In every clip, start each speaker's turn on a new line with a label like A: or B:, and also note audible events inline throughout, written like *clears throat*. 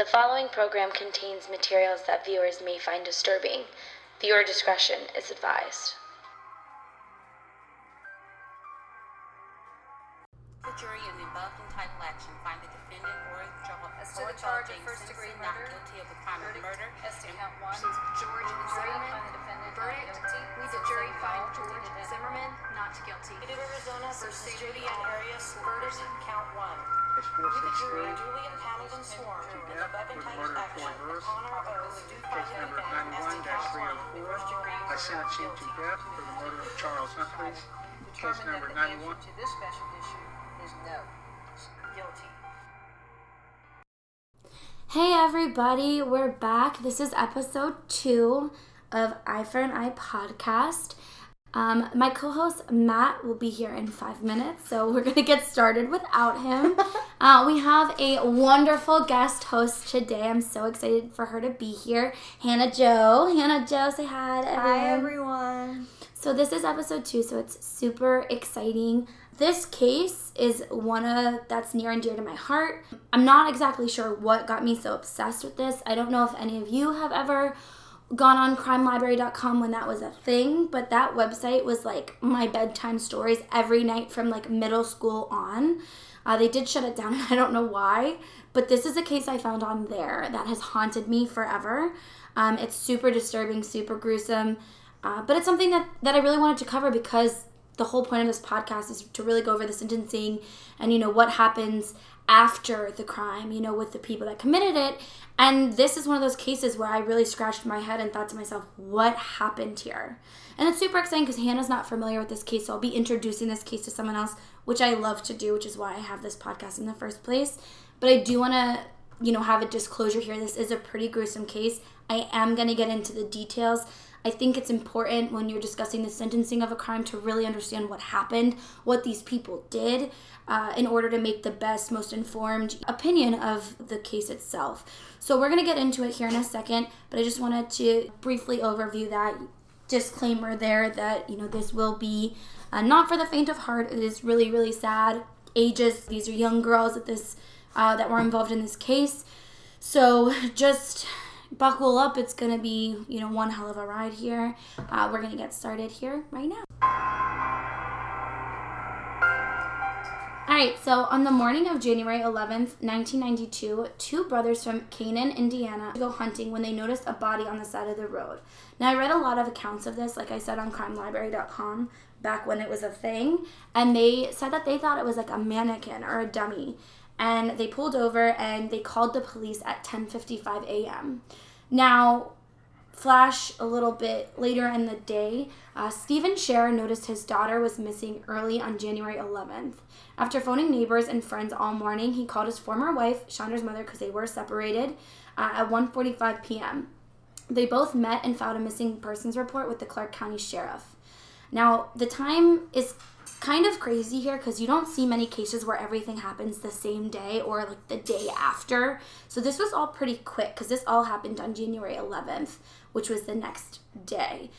A: The following program contains materials that viewers may find disturbing. Viewer discretion is advised.
B: The jury in the above entitled action find the defendant or Joel
C: As to the charge of first-degree
B: not guilty of the crime of murder
C: as to count one.
D: George
C: the jury
D: Zimmerman.
C: find the defendant not
D: Verdict,
C: guilty.
D: we the jury find George Zimmerman not guilty.
B: State Arizona versus
D: Jodi
B: Ann Arias
D: Verdict.
B: verdict count one.
E: It's four
B: We the jury duly impounded and sworn in the above
E: with
B: entitled
E: murder
B: action
E: for verse.
B: upon our oath do
E: Case number
B: defendant oh as to
E: ninety-one
B: count
E: three
B: one
E: oh four. I sentence you to death for the murder of Charles Humphreys. Case number ninety-one.
B: to this special issue is no. Guilty.
A: Hey everybody, we're back. This is episode two of Eye for an Eye podcast. Um, my co-host Matt will be here in five minutes, so we're gonna get started without him. *laughs* uh, we have a wonderful guest host today. I'm so excited for her to be here, Hannah Joe. Hannah Joe, say hi to everyone.
D: Hi everyone.
A: So this is episode two, so it's super exciting. This case is one of that's near and dear to my heart. I'm not exactly sure what got me so obsessed with this. I don't know if any of you have ever gone on crimelibrary.com when that was a thing, but that website was like my bedtime stories every night from like middle school on. Uh, they did shut it down, *laughs* and I don't know why, but this is a case I found on there that has haunted me forever. Um, it's super disturbing, super gruesome, uh, but it's something that, that I really wanted to cover because the whole point of this podcast is to really go over the sentencing and, you know, what happens after the crime, you know, with the people that committed it. And this is one of those cases where I really scratched my head and thought to myself, what happened here? And it's super exciting because Hannah's not familiar with this case, so I'll be introducing this case to someone else, which I love to do, which is why I have this podcast in the first place. But I do want to, you know, have a disclosure here. This is a pretty gruesome case. I am going to get into the details. I think it's important when you're discussing the sentencing of a crime to really understand what happened, what these people did, uh, in order to make the best, most informed opinion of the case itself. So we're going to get into it here in a second, but I just wanted to briefly overview that disclaimer there that, you know, this will be uh, not for the faint of heart. It is really, really sad. Ages, these are young girls at this, uh, that were involved in this case. So just buckle up. It's going to be, you know, one hell of a ride here. Uh, we're going to get started here right now. All right, so on the morning of January 11th, 1992, two brothers from Canaan, Indiana, go hunting when they noticed a body on the side of the road. Now, I read a lot of accounts of this, like I said, on crimelibrary.com back when it was a thing, and they said that they thought it was like a mannequin or a dummy. And they pulled over and they called the police at 10:55 a.m. Now, flash a little bit later in the day, uh, Stephen Sharer noticed his daughter was missing early on January 11th. After phoning neighbors and friends all morning, he called his former wife, Chandra's mother, because they were separated, uh, at 1:45 p.m. They both met and filed a missing persons report with the Clark County Sheriff. Now, the time is kind of crazy here because you don't see many cases where everything happens the same day or like the day after. So this was all pretty quick because this all happened on January 11th, which was the next day.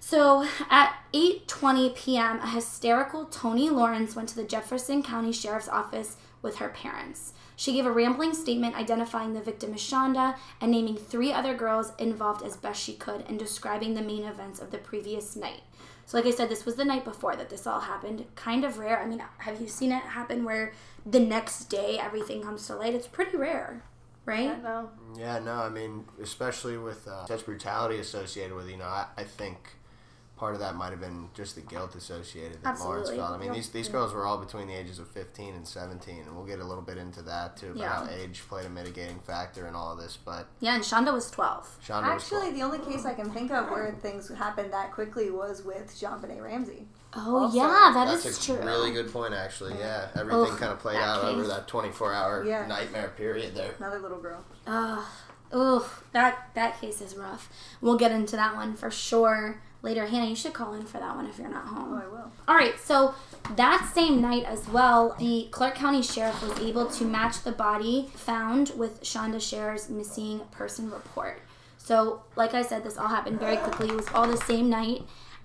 A: So at 8:20 p.m., a hysterical Toni Lawrence went to the Jefferson County Sheriff's Office with her parents. She gave a rambling statement identifying the victim as Shanda and naming three other girls involved as best she could and describing the main events of the previous night. So, like I said, this was the night before that this all happened. Kind of rare. I mean, have you seen it happen where the next day everything comes to light? It's pretty rare, right?
D: No.
F: Yeah, no, I mean, especially with uh, such brutality associated with, you know, I, I think
C: part of that might have been just the guilt associated that Lawrence felt. I mean, these these girls were all between the ages of 15 and 17, and we'll get a little bit into that too about
A: Yeah.
C: how age played a mitigating factor in all of this. But
A: Yeah, and Shanda was 12.
C: Shanda was
D: Actually,
C: 12.
D: the only case I can think of where things happened that quickly was with JonBenét Ramsey.
A: Oh,
D: Also,
A: yeah, that
C: That's
A: is
C: a
A: true.
C: really good point, actually. Yeah, everything
A: Ugh,
C: kind of played
A: that
C: out over that 24 hour
D: Yeah.
C: nightmare period there.
D: Another little girl.
A: Ugh. Ugh, that that case is rough. We'll get into that one for sure later. Hannah, you should call in for that one if you're not home.
D: Oh, I will.
A: All right, so that same night as well, the Clark County Sheriff was able to match the body found with Shanda Sharer's missing person report. So, like I said, this all happened very quickly. It was all the same night,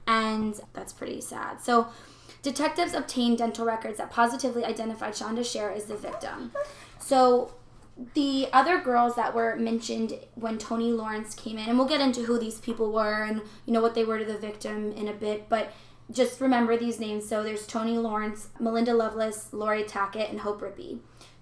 A: and that's pretty sad. So, detectives obtained dental records that positively identified Shanda Sharer as the victim. So, the other girls that were mentioned when Toni Lawrence came in, and we'll get into who these people were and you know what they were to the victim in a bit, but just remember these names. So there's Toni Lawrence, Melinda Loveless, Laurie Tackett, and Hope Rippey.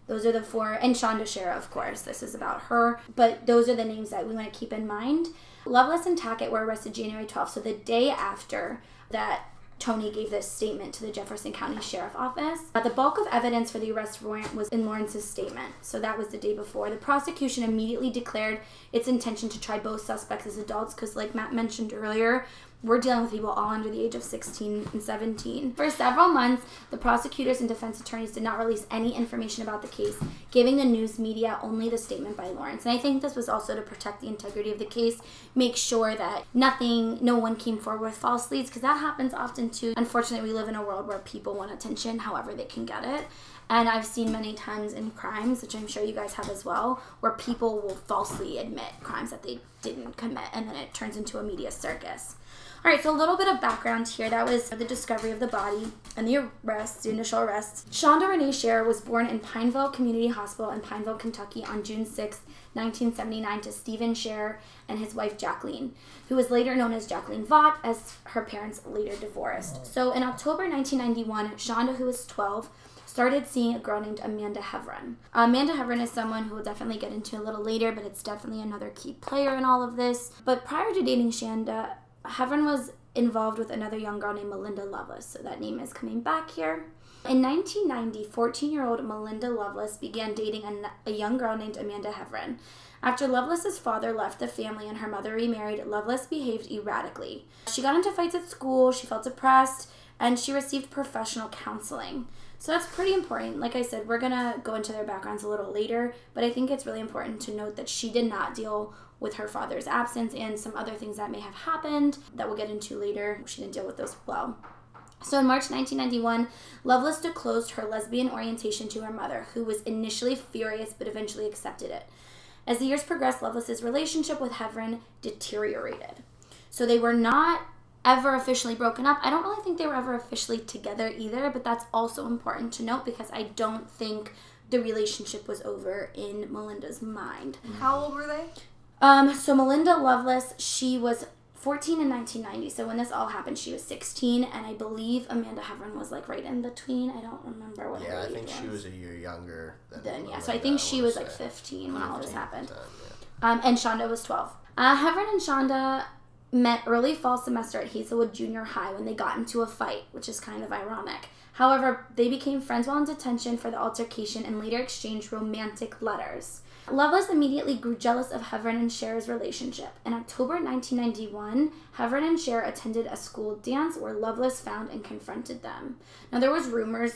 A: Those are the four, and Shanda Sharer, of course. This is about her, but those are the names that we want to keep in mind. Loveless and Tackett were arrested January 12th, so the day after that Toni gave this statement to the Jefferson County Sheriff Office. Uh, the bulk of evidence for the arrest warrant was in Lawrence's statement, so that was the day before. The prosecution immediately declared its intention to try both suspects as adults because, like Matt mentioned earlier, we're dealing with people all under the age of 16 and 17. For several months, the prosecutors and defense attorneys did not release any information about the case, giving the news media only the statement by Lawrence. And I think this was also to protect the integrity of the case, make sure that nothing, no one came forward with false leads, because that happens often too. Unfortunately, we live in a world where people want attention however they can get it. And I've seen many times in crimes, which I'm sure you guys have as well, where people will falsely admit crimes that they didn't commit, and then it turns into a media circus. All right, so a little bit of background here. That was the discovery of the body and the arrest, the initial arrest. Shanda Renee Sharer was born in Pineville Community Hospital in Pineville, Kentucky on June 6, 1979 to Stephen Sharer and his wife Jacqueline, who was later known as Jacqueline Vaught as her parents later divorced. So in October 1991, Shanda, who was 12, started seeing a girl named Amanda Heavrin. Amanda Heavrin is someone who we'll definitely get into a little later, but it's definitely another key player in all of this. But prior to dating Shanda, Heavrin was involved with another young girl named Melinda Loveless, so that name is coming back here. In 1990, 14 year old Melinda Loveless began dating a, a young girl named Amanda Heavrin. After Loveless's father left the family and her mother remarried, Loveless behaved erratically. She got into fights at school, she felt depressed, and she received professional counseling. So that's pretty important. Like I said, we're gonna go into their backgrounds a little later, but I think it's really important to note that she did not deal with her father's absence and some other things that may have happened that we'll get into later. She didn't deal with those well. So in March 1991, Loveless disclosed her lesbian orientation to her mother, who was initially furious but eventually accepted it. As the years progressed, Loveless's relationship with Heavrin deteriorated. So they were not ever officially broken up. I don't really think they were ever officially together either, but that's also important to note because I don't think the relationship was over in Melinda's mind.
D: How old were they?
A: Um, so Melinda Loveless, she was 14 in 1990. So when this all happened, she was 16, and I believe Amanda Heavrin was like right in between. I don't remember what.
C: Yeah, I think she was a year younger than
A: then. Yeah, so I think she was like 15 when all this happened.
C: 10, yeah.
A: Um, and Shanda was 12. Uh, Heavrin and Shanda met early fall semester at Hazelwood Junior High when they got into a fight, which is kind of ironic. However, they became friends while in detention for the altercation and later exchanged romantic letters. Loveless immediately grew jealous of Heavrin and Cher's relationship. In October 1991, Heavrin and Cher attended a school dance where Loveless found and confronted them. Now, there was rumors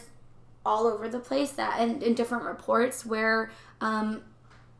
A: all over the place that, and in different reports, where um,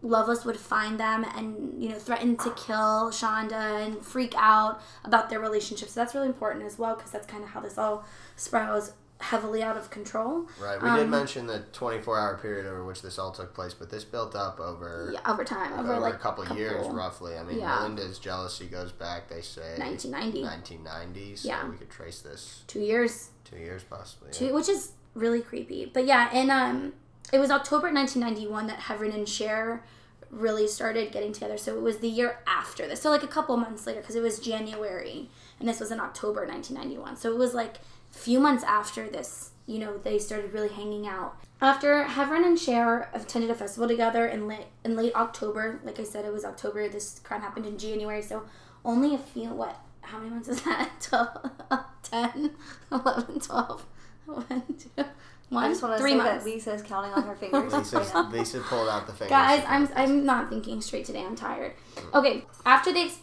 A: Loveless would find them and you know threaten to kill Shanda and freak out about their relationship. So that's really important as well because that's kind of how this all spirals heavily out of control.
C: Right. We
A: Um,
C: did mention the 24 hour period over which this all took place, but this built up over
A: Yeah, over time, over,
C: over
A: like
C: a couple, years roughly. I mean,
A: yeah.
C: Melinda's jealousy goes back, they say,
A: 1990,
C: 1990. So
A: Yeah.
C: we could trace this
A: two years,
C: two years possibly. yeah.
A: two, which is really creepy. But yeah, and um, it was October 1991 that Heavrin and Cher really started getting together. So it was the year after this. So like a couple months later because it was January and this was in October 1991. So it was like few months after this, you know, they started really hanging out. After Heavrin and Cher attended a festival together in late in late October, like I said, it was October. This crime happened in January, so only a few what how many months is that? *laughs* 12, 10, 11, 12, 1, 2, 1,
D: I just want to
A: three
D: say
A: months.
D: that Lisa's counting on her fingers.
C: Lisa, *laughs*
D: right now.
C: Lisa pulled out the fingers.
A: Guys, I'm I'm not thinking straight today. I'm tired. Okay, after they ex-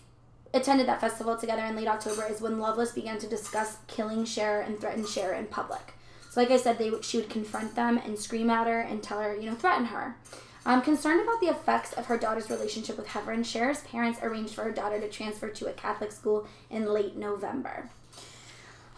A: attended that festival together in late October is when Loveless began to discuss killing Cher and threaten Cher in public. So, like I said, they she would confront them and scream at her and tell her, you know, threaten her. Um, concerned about the effects of her daughter's relationship with Heavrin, Cher's parents arranged for her daughter to transfer to a Catholic school in late November.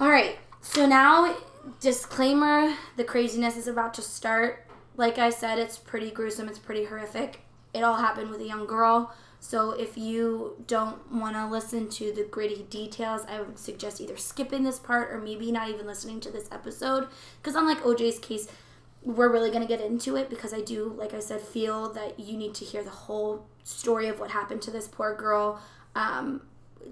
A: All right, so now, disclaimer the craziness is about to start. Like I said, it's pretty gruesome, it's pretty horrific. It all happened with a young girl. So if you don't want to listen to the gritty details, I would suggest either skipping this part or maybe not even listening to this episode. Because unlike OJ's case, we're really going to get into it because I do, like I said, feel that you need to hear the whole story of what happened to this poor girl um,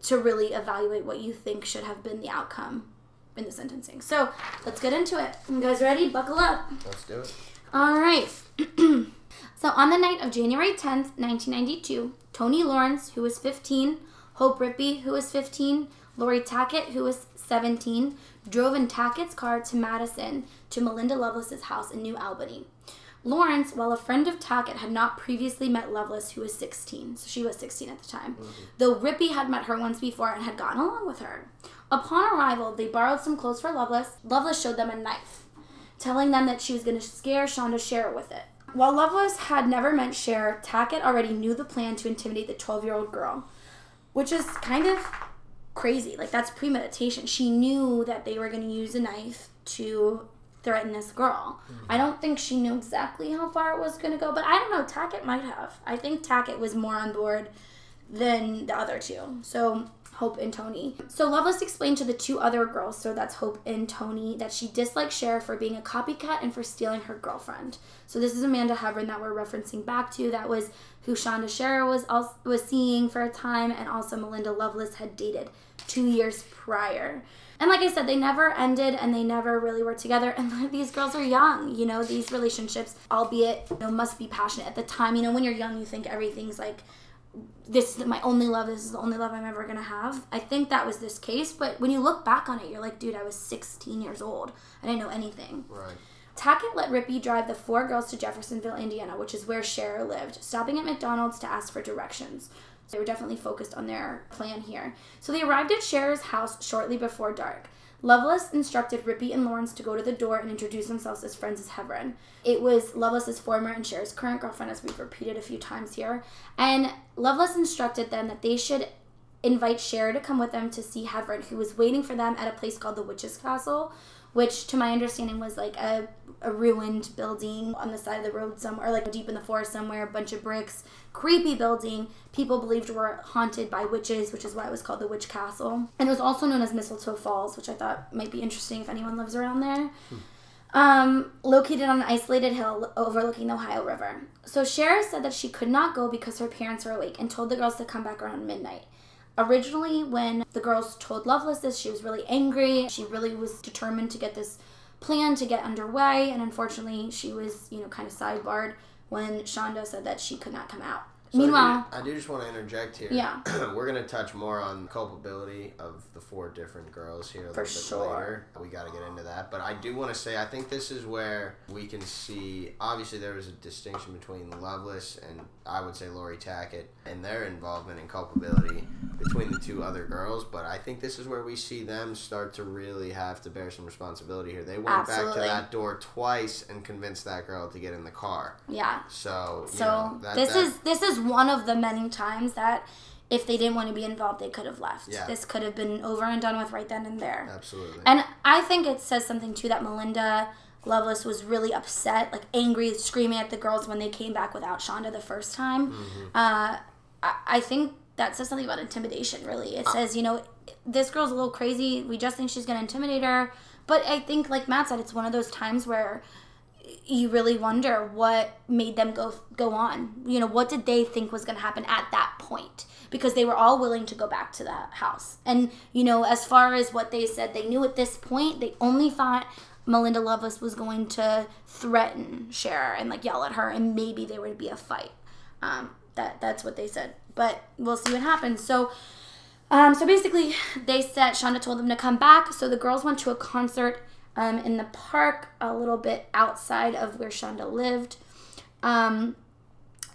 A: to really evaluate what you think should have been the outcome in the sentencing. So let's get into it. You guys ready? Buckle up.
C: Let's do it.
A: All right. *clears throat* so on the night of January 10th, 1992, Toni Lawrence, who was 15, Hope Rippey, who was 15, Laurie Tackett, who was 17, drove in Tackett's car to Madison to Melinda Loveless's house in New Albany. Lawrence, while a friend of Tackett, had not previously met Loveless, who was 16, so she was 16 at the time, mm-hmm. though Rippey had met her once before and had gotten along with her. Upon arrival, they borrowed some clothes for Loveless. Loveless showed them a knife telling them that she was going to scare Shanda Cher with it. While Loveless had never met Cher, Tackett already knew the plan to intimidate the 12 year old girl, which is kind of crazy. Like, that's premeditation. She knew that they were going to use a knife to threaten this girl. Mm-hmm. I don't think she knew exactly how far it was going to go, but I don't know. Tackett might have. I think Tackett was more on board than the other two. So Hope and Toni. So Loveless explained to the two other girls, so that's Hope and Toni, that she disliked Cher for being a copycat and for stealing her girlfriend. So this is Amanda Heavrin that we're referencing back to. That was who Shanda Cher was also, was seeing for a time, and also Melinda Loveless had dated two years prior. And like I said, they never ended and they never really were together. And *laughs* these girls are young, you know, these relationships, albeit, you know, must be passionate at the time. You know, when you're young, you think everything's like this is my only love. This is the only love I'm ever gonna have. I think that was this case, but when you look back on it, you're like, dude, I was 16 years old. I didn't know anything.
C: Right.
A: Tackett let Rippey drive the four girls to Jeffersonville, Indiana, which is where Cher lived, stopping at McDonald's to ask for directions. They were definitely focused on their plan here. So they arrived at Cher's house shortly before dark. Loveless instructed Rippey and Lawrence to go to the door and introduce themselves as friends as Heavrin. It was Loveless's former and Cher's current girlfriend, as we've repeated a few times here. And Loveless instructed them that they should invite Cher to come with them to see Heavrin, who was waiting for them at a place called the Witch's Castle, which, to my understanding, was like a, a ruined building on the side of the road somewhere, or like deep in the forest somewhere, a bunch of bricks, creepy building. People believed were haunted by witches, which is why it was called the Witch Castle. And it was also known as Mistletoe Falls, which I thought might be interesting if anyone lives around there. Um, located on an isolated hill overlooking the Ohio River. So Cher said that she could not go because her parents were awake and told the girls to come back around midnight. Originally, when the girls told Loveless this, she was really angry. She really was determined to get this plan to get underway, and unfortunately, she was, you know, kind of sidebarred when Shanda said that she could not come out.
C: So
A: Meanwhile,
C: I do, I do just want to interject here.
A: Yeah. *clears throat*
C: We're going to touch more on culpability of the four different girls here a
A: For
C: little bit
A: sure.
C: later. We got to get into that. But I do want to say, I think this is where we can see, obviously, there was a distinction between Loveless and I would say Laurie Tackett and their involvement in culpability between the two other girls. But I think this is where we see them start to really have to bear some responsibility here. They went back to that door twice and convinced that girl to get in the car.
A: yeah.
C: So, you
A: So
C: know, that,
A: this
C: that-
A: is this is one of the many times that if they didn't want to be involved, they could have left.
C: Yeah.
A: This could have been over and done with right then and there.
C: Absolutely.
A: And I think it says something too that Melinda Loveless was really upset, like angry, screaming at the girls when they came back without Shanda the first time. Uh, I, I think that says something about intimidation, really. It says, you know, this girl's a little crazy. We just think she's going to intimidate her. But I think, like Matt said, it's one of those times where you really wonder what made them go go on. You know, what did they think was going to happen at that point? Because they were all willing to go back to that house. And you know, as far as what they said, they knew at this point they only thought Melinda Loveless was going to threaten Cher and like yell at her, and maybe there would be a fight. Um, that that's what they said. But we'll see what happens. So Um, so basically, they said Shanda told them to come back. So the girls went to a concert um, in the park, a little bit outside of where Shanda lived. Um,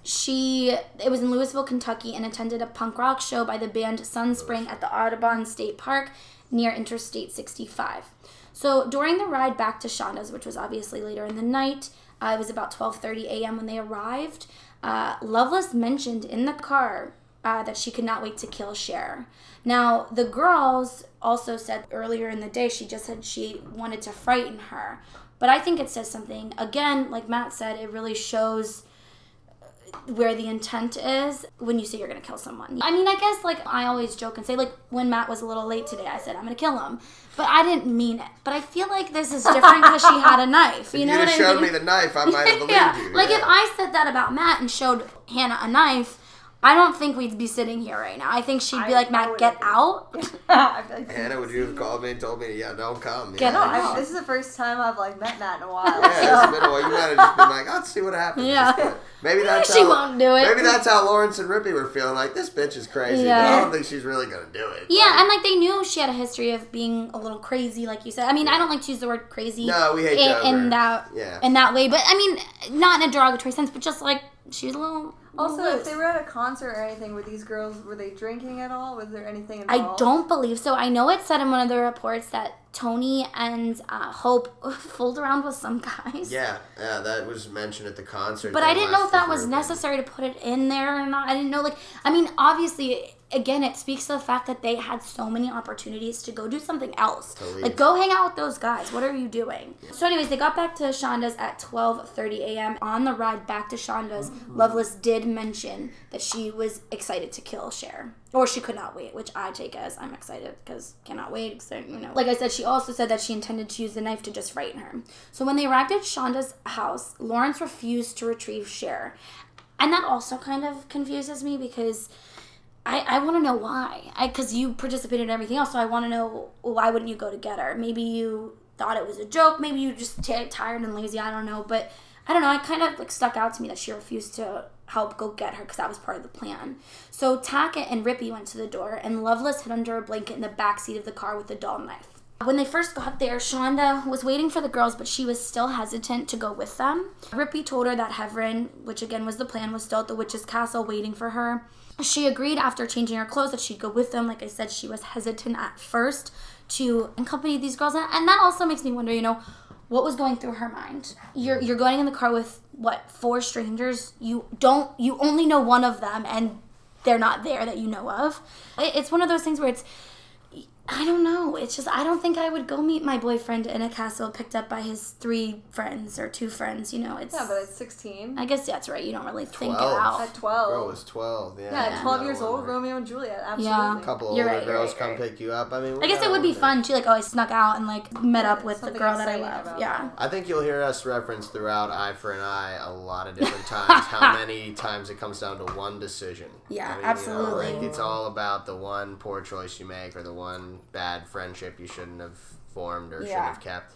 A: she it was in Louisville, Kentucky, and attended a punk rock show by the band Sunspring at the Audubon State Park near Interstate 65. So during the ride back to Shanda's, which was obviously later in the night, uh, it was about 12:30 a.m. when they arrived. Uh, Loveless mentioned in the car uh, that she could not wait to kill Cher. Now the girls also said earlier in the day she just said she wanted to frighten her, but I think it says something. Again, like Matt said, it really shows uh, where the intent is when you say you're gonna kill someone. I mean, I guess like I always joke and say like when Matt was a little late today, I said I'm gonna kill him, but I didn't mean it. But I feel like this is different because she had a knife. You know
C: you'd
A: what
C: have
A: I
C: showed
A: mean?
C: me the knife, I might have *laughs* believed
A: yeah,
C: you.
A: like
C: yeah.
A: if I said that about Matt and showed Hannah a knife. I don't think we'd be sitting here right now. I think she'd be
D: I-
A: like,
D: I
A: Matt,
D: wouldn't
A: get
D: be.
A: out. *laughs* *laughs*
D: I feel like
C: Hannah, would you have called me and told me, yeah, don't come?
A: Get
C: yeah,
A: out.
D: I, this is the first time I've like met Matt in a while.
C: Yeah, it's
D: so-
C: been a while. You might have just been like, let's see what happens.
A: Yeah.
C: Just Maybe *laughs* that's
A: She
C: how,
A: won't do it.
C: Maybe that's how Lawrence and Rippey were feeling. Like this bitch is crazy.
A: Yeah.
C: But I don't think she's really gonna do it.
A: Yeah, and like they knew she had a history of being a little crazy, like you said. I mean, I don't like to use the word crazy.
C: No, we hate
A: in,
C: to
A: in that
C: yeah.
A: in that way, but I mean, not in a derogatory sense, but just like she was a little.
D: Also, if they were at a concert or anything, were these girls were they drinking at all? Was there anything
A: I don't believe so. I know it said in one of the reports that Toni and uh, Hope *laughs* fooled around with some guys.
C: Yeah, yeah, that was mentioned at the concert.
A: But I didn't know if that was necessary to put it in there or not. I didn't know, like, I mean, obviously, again, it speaks to the fact that they had so many opportunities to go do something else. Like, go hang out with those guys. What are you doing? So, anyways, they got back to Shanda's at 12:30 a.m. On the ride back to Shanda's, Loveless did mention that she was excited to kill Cher, or she could not wait, which I take as I'm excited because cannot wait. 'cause, you know, like I said, she also said that she intended to use the knife to just frighten her. So when they arrived at Shanda's house, Lawrence refused to retrieve Cher, and that also kind of confuses me because. I, I want to know why. I because you participated in everything else, so I want to know why wouldn't you go to get her? Maybe you thought it was a joke. Maybe you just t- tired and lazy. I don't know, but I don't know. It kind of like stuck out to me that she refused to help go get her because that was part of the plan. So Tackett and Rippey went to the door, and Loveless hid under a blanket in the back seat of the car with a dull knife. When they first got there, Shanda was waiting for the girls, but she was still hesitant to go with them. Rippey told her that Heavrin, which again was the plan, was still at the witch's castle waiting for her. She agreed after changing her clothes that she'd go with them. Like I said, she was hesitant at first to accompany these girls, and that also makes me wonder, you know, what was going through her mind. You're you're going in the car with what four strangers? You don't you only know one of them, and they're not there that you know of. It- It's one of those things where it's I don't know. It's just I don't think I would go meet my boyfriend in a castle picked up by his three friends or two friends. You know, it's.
D: Yeah, but it's 16.
A: I guess that's right. You don't really think it
C: 12.
A: out.
D: At 12.
C: Girl was twelve. Yeah,
D: yeah, at 12 years old,
C: wonder.
D: Romeo and Juliet. Absolutely.
A: Yeah.
C: A couple
A: You're
C: older
A: right,
C: girls
A: right,
C: come
A: right.
C: pick you up. I mean,
A: I guess it would be fun too. Like, oh, I snuck out and like met up with the girl that I love. Yeah.
D: that.
C: I think you'll hear us reference throughout Eye for an Eye a lot of different times how *laughs* many times it comes down to one decision.
A: Yeah,
C: I mean, you know,
A: absolutely.
C: like, it's all about the one poor choice you make or the one bad friendship you shouldn't have formed or shouldn't have kept.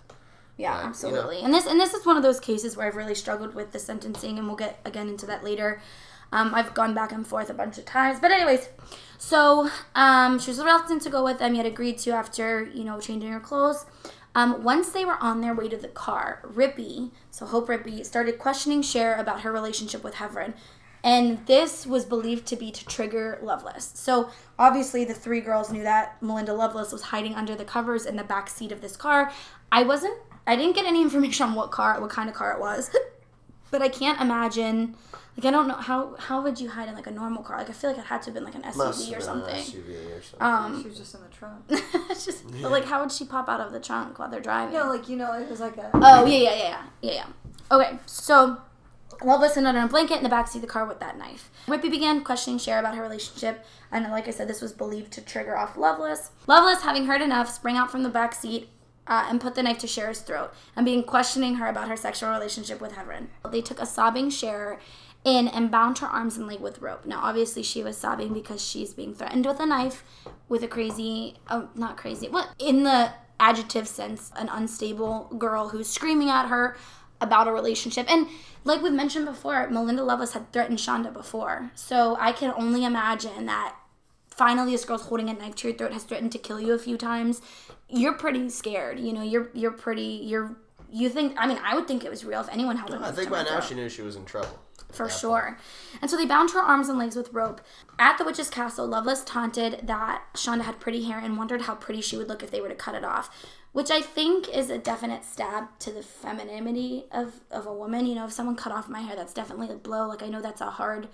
A: Yeah,
C: But, you know.
A: absolutely. And this and this is one of those cases where I've really struggled with the sentencing, and we'll get again into that later. Um, I've gone back and forth a bunch of times, but anyways, so um, she was reluctant to go with them. Yet agreed to after you know changing her clothes. Um, once they were on their way to the car, Rippey, so Hope Rippey, started questioning Cher about her relationship with Heavrin. And this was believed to be to trigger Loveless. So obviously, the three girls knew that Melinda Loveless was hiding under the covers in the back seat of this car. I wasn't, I didn't get any *laughs* information on what car, what kind of car it was. *laughs* but I can't imagine, like, I don't know how how would you hide in like a normal car? Like, I feel like it had to have been like an SUV
C: Must
A: or
C: have been an
A: something.
C: SUV or something.
A: Um,
D: She was just in the trunk. *laughs*
A: it's just, but like, how would she pop out of the trunk while they're driving?
D: no, like, you know, it was like a.
A: Oh yeah, yeah, yeah, yeah, yeah, yeah. Okay, so Loveless hid under a blanket in the backseat of the car with that knife. Rippey began questioning Cher about her relationship, and like I said, this was believed to trigger off Loveless. Loveless, having heard enough, sprang out from the back seat uh, and put the knife to Cher's throat, and began questioning her about her sexual relationship with Heavrin. They took a sobbing Cher in and bound her arms and leg with rope. Now, obviously, she was sobbing because she's being threatened with a knife with a crazy, oh, not crazy, what in the adjective sense, an unstable girl who's screaming at her about a relationship. And like we've mentioned before, Melinda Loveless had threatened Shanda before. So I can only imagine that finally this girl's holding a knife to your throat, has threatened to kill you a few times, you're pretty scared. You know, you're you're pretty you're you think I mean I would think it was real if anyone held a knife
C: I think by now
A: throat
C: she knew she was in trouble.
A: for sure. And so they bound her arms and legs with rope. At the witch's castle, Loveless taunted that Shanda had pretty hair and wondered how pretty she would look if they were to cut it off, which I think is a definite stab to the femininity of, of a woman. You know, if someone cut off my hair, that's definitely a blow. Like I know that's a hard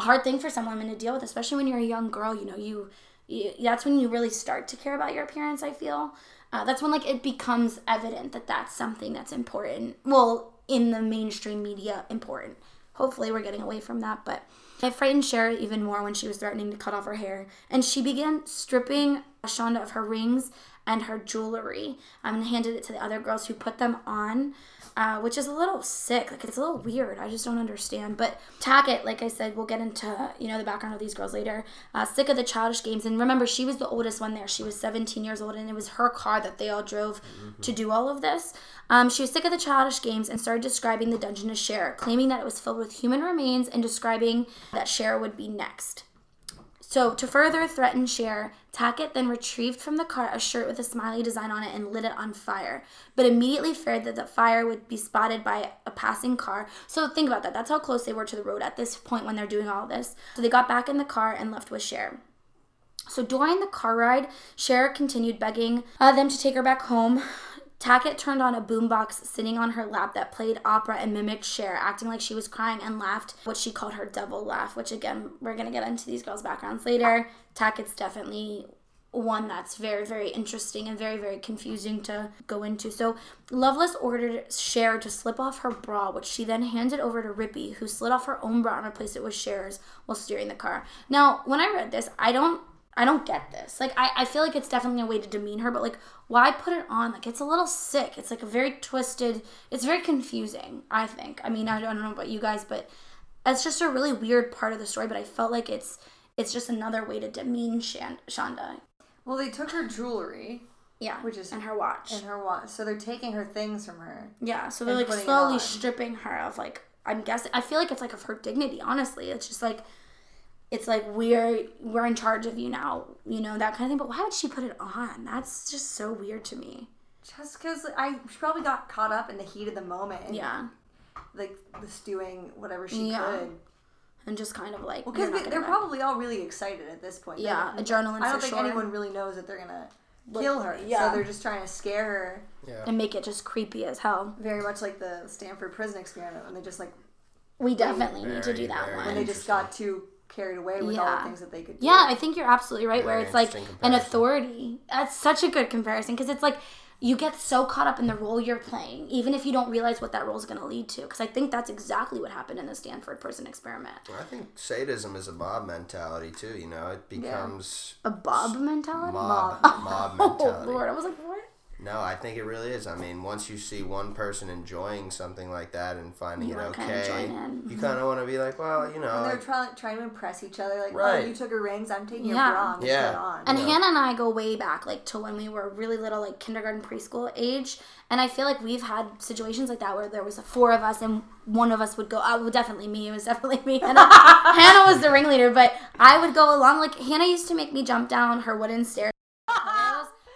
A: a hard thing for some women to deal with, especially when you're a young girl. You know, you, you that's when you really start to care about your appearance. I feel uh, that's when like it becomes evident that that's something that's important. Well, in the mainstream media, important. Hopefully, we're getting away from that, but. It frightened Cher even more when she was threatening to cut off her hair, and she began stripping Shanda of her rings and her jewelry, um, and handed it to the other girls who put them on, uh, which is a little sick. Like it's a little weird. I just don't understand. But Tackett, like I said, we'll get into you know the background of these girls later. Uh, sick of the childish games, and remember she was the oldest one there. She was 17 years old, and it was her car that they all drove to do all of this. Um, she was sick of the childish games and started describing the dungeon to Cher, claiming that it was filled with human remains and describing that Cher would be next. So, to further threaten Cher, Tackett then retrieved from the cart a shirt with a smiley design on it and lit it on fire, but immediately feared that the fire would be spotted by a passing car. So, think about that. That's how close they were to the road at this point when they're doing all this. So, they got back in the car and left with Cher. So, during the car ride, Cher continued begging uh, them to take her back home. Tackett turned on a boombox sitting on her lap that played opera and mimicked Cher, acting like she was crying and laughed what she called her devil laugh, which again, we're gonna get into these girls' backgrounds later. Tackett's definitely one that's very, very interesting and very, very confusing to go into. So Loveless ordered Cher to slip off her bra, which she then handed over to Rippey, who slid off her own bra and replaced it with Cher's while steering the car. Now, when I read this, I don't I don't get this. Like, I, I feel like it's definitely a way to demean her, but like, why put it on? Like, it's a little sick. It's like a very twisted, it's very confusing, I think. I mean, I don't know about you guys, but it's just a really weird part of the story, but I felt like it's it's just another way to demean Shan- Shanda.
D: Well, they took her jewelry
A: Yeah.
D: Which is-
A: and her watch.
D: and her watch, so they're taking her things from her.
A: yeah, so they're like slowly stripping her of like, I'm guessing, I feel like it's like of her dignity, honestly. It's just like, it's like we're we're in charge of you now, you know that kind of thing. But why would she put it on? That's just so weird to me.
D: Just because I she probably got caught up in the heat of the moment.
A: Yeah,
D: Like was doing whatever she
A: Yeah.
D: could.
A: and just kind of like
D: Well, because
A: not
D: they,
A: gonna
D: they're probably all really excited at this point.
A: Yeah,
D: don't-
A: adrenaline
D: I don't
A: for
D: think
A: sure.
D: anyone really knows that they're gonna
A: Like,
D: kill her.
A: yeah.
D: So they're just trying to scare her.
C: Yeah.
A: and make it just creepy as hell.
D: Very much like the Stanford prison experiment when they just like
A: We definitely need to do that
C: very
A: one.
D: when they just got too carried away with all the things that they could do.
A: Yeah, I think you're absolutely right. Where it's like
C: interesting
A: an authority. That's such a good comparison because it's like you get so caught up in the role you're playing, even if you don't realize what that role is going to lead to. Because I think that's exactly what happened in the Stanford prison experiment.
C: I think sadism is a mob mentality too. You know, it becomes
A: A Bob mentality.
C: mob mob *laughs*
A: Oh
C: mentality.
A: Lord, I was like, what?
C: No, I think it really is. I mean, once you see one person enjoying something like that and finding
A: You
C: it
A: wanna kinda
C: okay, you kind of want to be like, well, you know,
D: And they're
C: like,
D: trying trying to impress each other. Like,
C: Right.
D: oh, you took her rings. I'm taking
A: Yeah.
D: your bra. I'm
C: Yeah.
D: yeah. on.
A: And
C: Yeah.
A: Hannah and I go way back, like to when we were really little, like kindergarten, preschool age. And I feel like we've had situations like that where there was four of us and one of us would go. Uh, well, definitely me. It was *laughs* definitely me. Hannah, Hannah was the ringleader, but I would go along. Like Hannah used to make me jump down her wooden stairs, *laughs*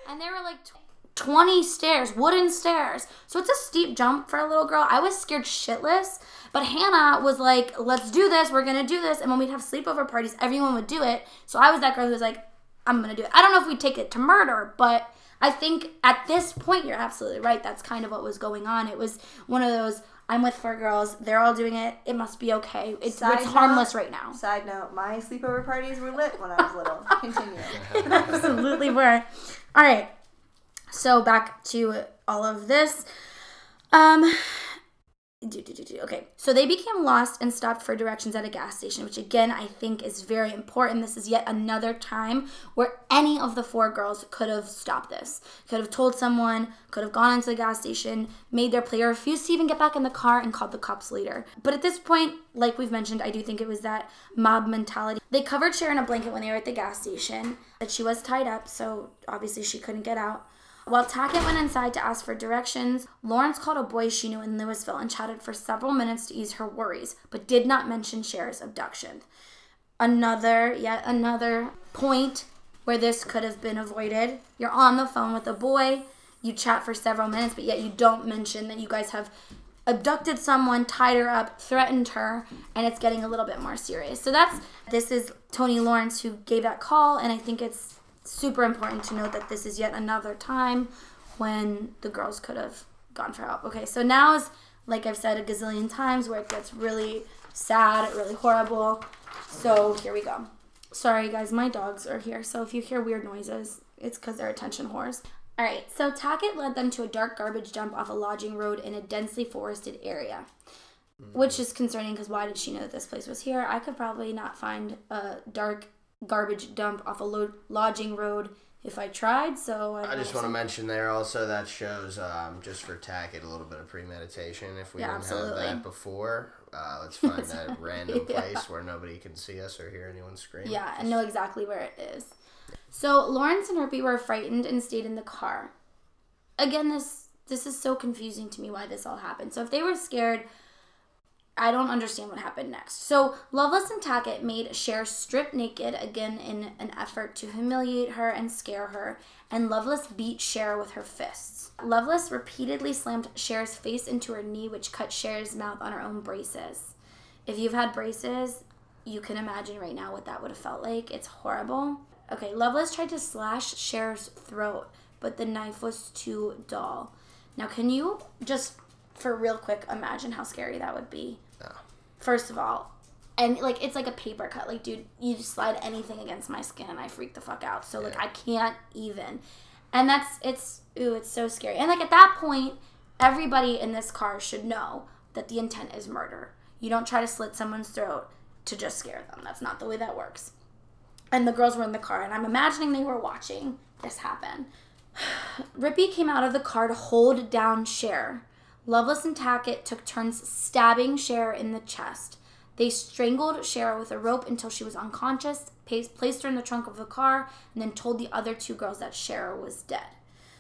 A: and there were like. tw- 20 stairs, wooden stairs. So it's a steep jump for a little girl. I was scared shitless, but Hannah was like, let's do this. We're going to do this. And when we'd have sleepover parties, everyone would do it. So I was that girl who was like, I'm going to do it. I don't know if we'd take it to murder, but I think at this point, you're absolutely right. That's kind of what was going on. It was one of those, I'm with four girls. They're all doing it. It must be okay. It's,
D: Side
A: it's harmless right now.
D: Side note: My sleepover parties were lit when I was little. *laughs* Continue. *laughs*
A: absolutely were. All right. So back to all of this. Um okay, so they became lost and stopped for directions at a gas station, which again I think is very important. This is yet another time where any of the four girls could have stopped this, could have told someone, could have gone into the gas station, made their play, or refused to even get back in the car and called the cops later. But at this point, like we've mentioned, I do think it was that mob mentality. They covered Cher in a blanket when they were at the gas station, that she was tied up, so obviously she couldn't get out. While Tackett went inside to ask for directions, Lawrence called a boy she knew in Louisville and chatted for several minutes to ease her worries, but did not mention Cher's abduction. another, yet another point where this could have been avoided. You're on the phone with a boy, you chat for several minutes, but yet you don't mention that you guys have abducted someone, tied her up, threatened her, and it's getting a little bit more serious. So that's this is Toni Lawrence who gave that call, and I think it's super important to note that this is yet another time when the girls could have gone for help. Okay, so now is like I've said a gazillion times where it gets really sad, really horrible. So here we go. Sorry guys, my dogs are here, so if you hear weird noises, it's because they're attention whores. All right, so Tackett led them to a dark garbage dump off a lodging road in a densely forested area, which mm. is concerning because why did she know that this place was here? I could probably not find a dark garbage dump off a lo- lodging road if I tried. So
C: I just want to mention there also that shows um, just for Tackett a little bit of premeditation. If we
A: Yeah,
C: didn't
A: absolutely.
C: have that before, uh, let's find that *laughs* random
A: Yeah.
C: place where nobody can see us or hear anyone scream.
A: Yeah, and know exactly where it is. So Lawrence and Rippey were frightened and stayed in the car. Again, this this is so confusing to me why this all happened. So if they were scared, I don't understand what happened next. So Loveless and Tackett made Cher strip naked again in an effort to humiliate her and scare her, and Loveless beat Cher with her fists. Loveless repeatedly slammed Cher's face into her knee, which cut Cher's mouth on her own braces. If you've had braces, you can imagine right now what that would have felt like. It's horrible. Okay, Loveless tried to slash Cher's throat, but the knife was too dull. Now, can you just, for real quick, imagine how scary that would be? First of all, and like it's like a paper cut. Like, dude, you slide anything against my skin and I freak the fuck out. So like, I can't even. And that's it's ooh, it's so scary. And like at that point, everybody in this car should know that the intent is murder. You don't try to slit someone's throat to just scare them. That's not the way that works. And the girls were in the car, and I'm imagining they were watching this happen. *sighs* Rippey came out of the car to hold down Cher. Loveless and Tackett took turns stabbing Cher in the chest. They strangled Cher with a rope until she was unconscious, placed her in the trunk of the car, and then told the other two girls that Cher was dead.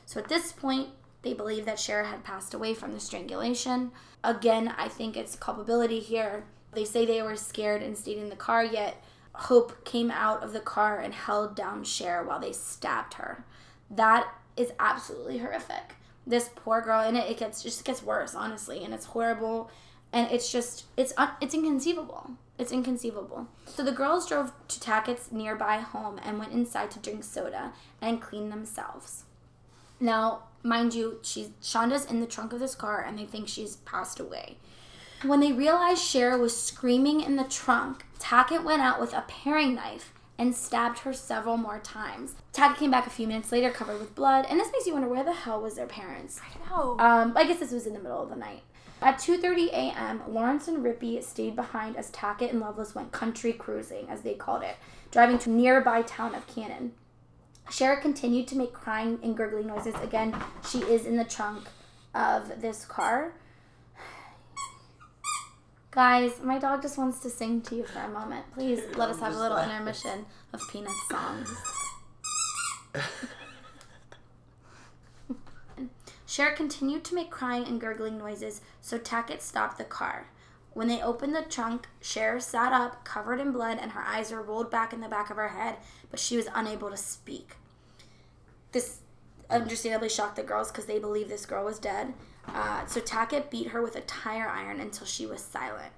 A: So at this point, they believe that Cher had passed away from the strangulation. Again, I think it's culpability here. They say they were scared and stayed in the car, yet Hope came out of the car and held down Cher while they stabbed her. That is absolutely horrific. This poor girl, and it, it gets just gets worse, honestly, and it's horrible, and it's just it's un, it's inconceivable. It's inconceivable. So the girls drove to Tackett's nearby home and went inside to drink soda and clean themselves. Now, mind you, she's Shanda's in the trunk of this car, and they think she's passed away. When they realized Cher was screaming in the trunk, Tackett went out with a paring knife and stabbed her several more times. Tackett came back a few minutes later covered with blood, and this makes you wonder where the hell was their parents?
D: No.
A: Um, I guess this was in the middle of the night. At 2:30 a.m., Lawrence and Rippey stayed behind as Tackett and Loveless went country cruising, as they called it, driving to nearby town of Canaan. Cher continued to make crying and gurgling noises. Again, she is in the trunk of this car. Guys, my dog just wants to sing to you for a moment. Please let us have a little intermission of Peanut songs. *laughs* Cher continued to make crying and gurgling noises, so Tackett stopped the car. When they opened the trunk, Cher sat up, covered in blood, and her eyes were rolled back in the back of her head, but she was unable to speak. This understandably shocked the girls because they believed this girl was dead. Uh, so Tackett beat her with a tire iron until she was silent.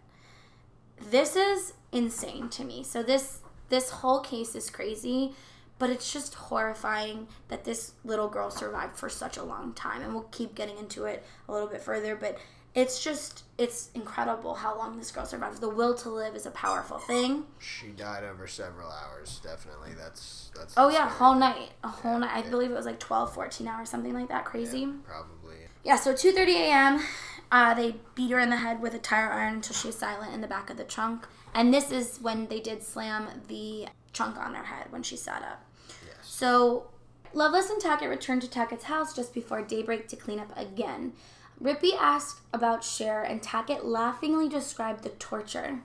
A: This is insane to me. So this this whole case is crazy, but it's just horrifying that this little girl survived for such a long time. And we'll keep getting into it a little bit further, but it's just it's incredible how long this girl survived. The will to live is a powerful thing.
C: She died over several hours. Definitely, that's that's.
A: Oh yeah, whole night. A whole
C: Yeah,
A: night. I
C: yeah.
A: believe it was like 12, 14 hours, something like that. Crazy.
C: Probably.
A: Yeah, so 2:30 a.m. Uh, they beat her in the head with a tire iron until she was silent in the back of the trunk. And this is when they did slam the trunk on her head when she sat up.
C: Yes.
A: So Loveless and Tackett returned to Tackett's house just before daybreak to clean up again. Rippey asked about Cher, and Tackett laughingly described the torture.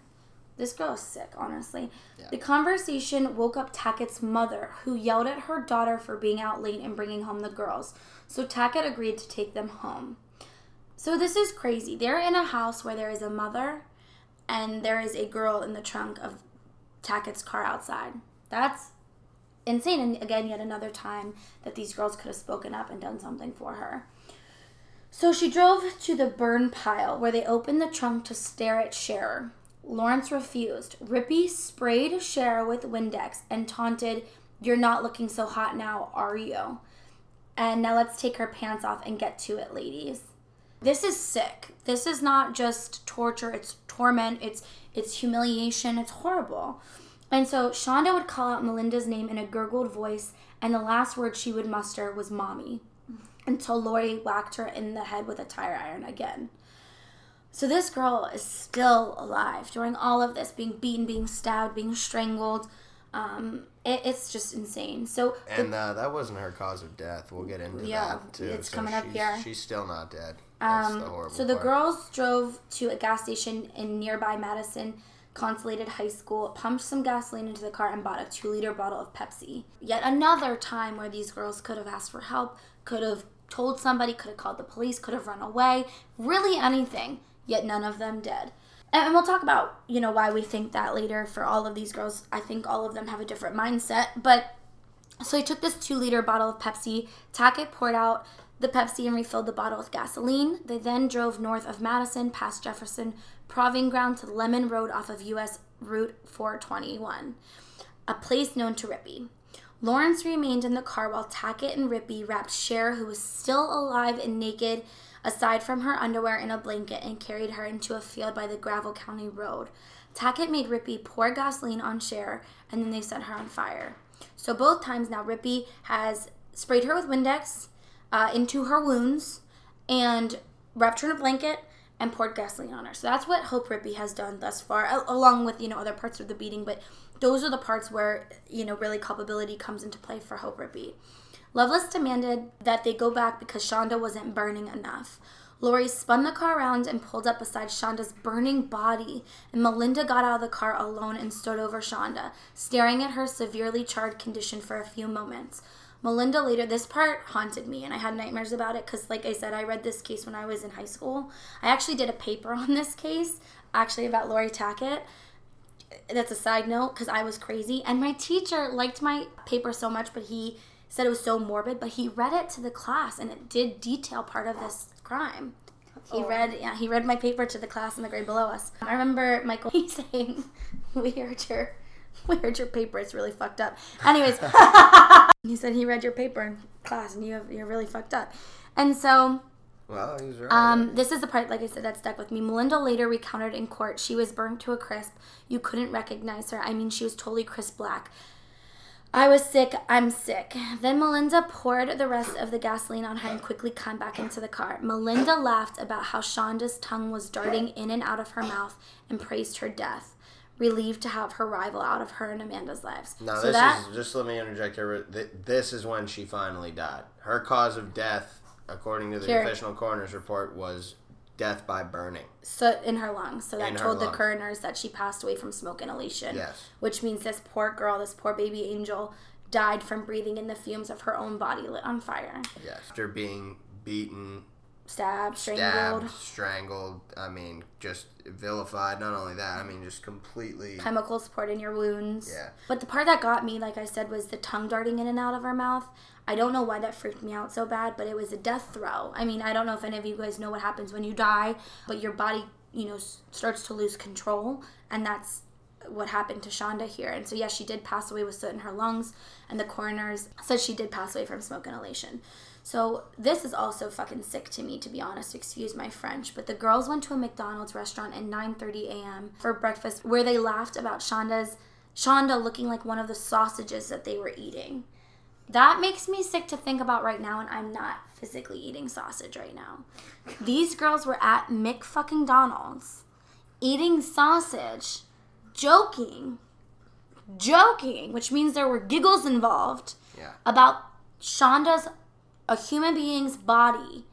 A: This girl is sick, honestly. The conversation woke up Tackett's mother, who yelled at her daughter for being out late and bringing home the girls. So Tackett agreed to take them home. So this is crazy. They're in a house where there is a mother and there is a girl in the trunk of Tackett's car outside. That's insane. And again, yet another time that these girls could have spoken up and done something for her. So she drove to the burn pile where they opened the trunk to stare at Cher. Lawrence refused. Rippey sprayed Cher with Windex and taunted, You're not looking so hot now, are you? And now let's take her pants off and get to it, ladies. This is sick. This is not just torture, it's torment, it's it's humiliation, it's horrible. And so Shanda would call out Melinda's name in a gurgled voice, and the last word she would muster was mommy until Laurie whacked her in the head with a tire iron again. So this girl is still alive during all of this, being beaten, being stabbed, being strangled. Um, it, it's just insane. So the-
C: And uh, that wasn't her cause of death. We'll get into
A: Yeah,
C: that too.
A: it's coming up here.
C: She's still not dead. That's the
A: Um,
C: horrible
A: so the
C: part.
A: girls drove to a gas station in nearby Madison Consolidated High School, pumped some gasoline into the car, and bought a two liter bottle of Pepsi. Yet another time where these girls could have asked for help, could have told somebody, could have called the police, could have run away, really anything. Yet none of them did. And we'll talk about, you know, why we think that later for all of these girls. I think all of them have a different mindset. But so he took this two liter bottle of Pepsi. Tackett poured out the Pepsi and refilled the bottle with gasoline. They then drove north of Madison past Jefferson Proving Ground to Lemon Road off of US Route 421, a place known to Rippey. Lawrence remained in the car while Tackett and Rippey wrapped Sharer, who was still alive and naked, aside from her underwear and a blanket, and carried her into a field by the Gravel County Road. Tackett made Rippey pour gasoline on Sharer, and then they set her on fire. So both times now, Rippey has sprayed her with Windex uh, into her wounds and wrapped her in a blanket and poured gasoline on her. So that's what Hope Rippey has done thus far, along with you know other parts of the beating. But those are the parts where you know really culpability comes into play for Hope Rippey. Loveless demanded that they go back because Shanda wasn't burning enough. Laurie spun the car around and pulled up beside Shanda's burning body, and Melinda got out of the car alone and stood over Shanda, staring at her severely charred condition for a few moments. Melinda later, this part haunted me, and I had nightmares about it because, like I said, I read this case when I was in high school. I actually did a paper *laughs* on this case, actually about Laurie Tackett that's a side note because I was crazy. And my teacher liked my paper so much, but he said it was so morbid. But he read it to the class, and it did detail part of this crime. He read, yeah, he read my paper to the class in the grade below us. I remember Michael *laughs* saying, "We heard your, we heard your paper. It's really fucked up." Anyways, *laughs* he said he read your paper in class, and you have, you're really fucked up. And so
C: Well, he's right.
A: um, this is the part, like I said, that stuck with me. Melinda later recounted in court she was burnt to a crisp. You couldn't recognize her. I mean, she was totally crisp black. I was sick. I'm sick. Then Melinda poured the rest of the gasoline on her and quickly climbed back into the car. Melinda laughed about how Shanda's tongue was darting in and out of her mouth and praised her death, relieved to have her rival out of her and Amanda's lives.
C: Now
A: so
C: this
A: that
C: is just let me interject here. This is when she finally died. Her cause of death, according to the
A: Here.
C: official coroner's report, was death by burning.
A: so in her lungs. So that told the coroners that she passed away from smoke inhalation.
C: Yes.
A: Which means this poor girl, this poor baby angel, died from breathing in the fumes of her own body lit on fire.
C: Yes. After being beaten,
A: Stabbed, strangled,
C: stabbed, strangled. I mean, just vilified. Not only that, I mean, just completely.
A: chemicals poured in your wounds.
C: Yeah.
A: But the part that got me, like I said, was the tongue darting in and out of her mouth. I don't know why that freaked me out so bad, but it was a death throw. I mean, I don't know if any of you guys know what happens when you die, but your body, you know, starts to lose control, and that's what happened to Shanda here. And so, yes, she did pass away with soot in her lungs, and the coroners said she did pass away from smoke inhalation. So this is also fucking sick to me, to be honest. Excuse my French, but the girls went to a McDonald's restaurant at 9:30 a.m. for breakfast, where they laughed about Shanda's Shanda looking like one of the sausages that they were eating. That makes me sick to think about right now, and I'm not physically eating sausage right now. These girls were at Mick fucking Donald's eating sausage, joking, joking, which means there were giggles involved
C: Yeah.
A: about Shanda's a human being's body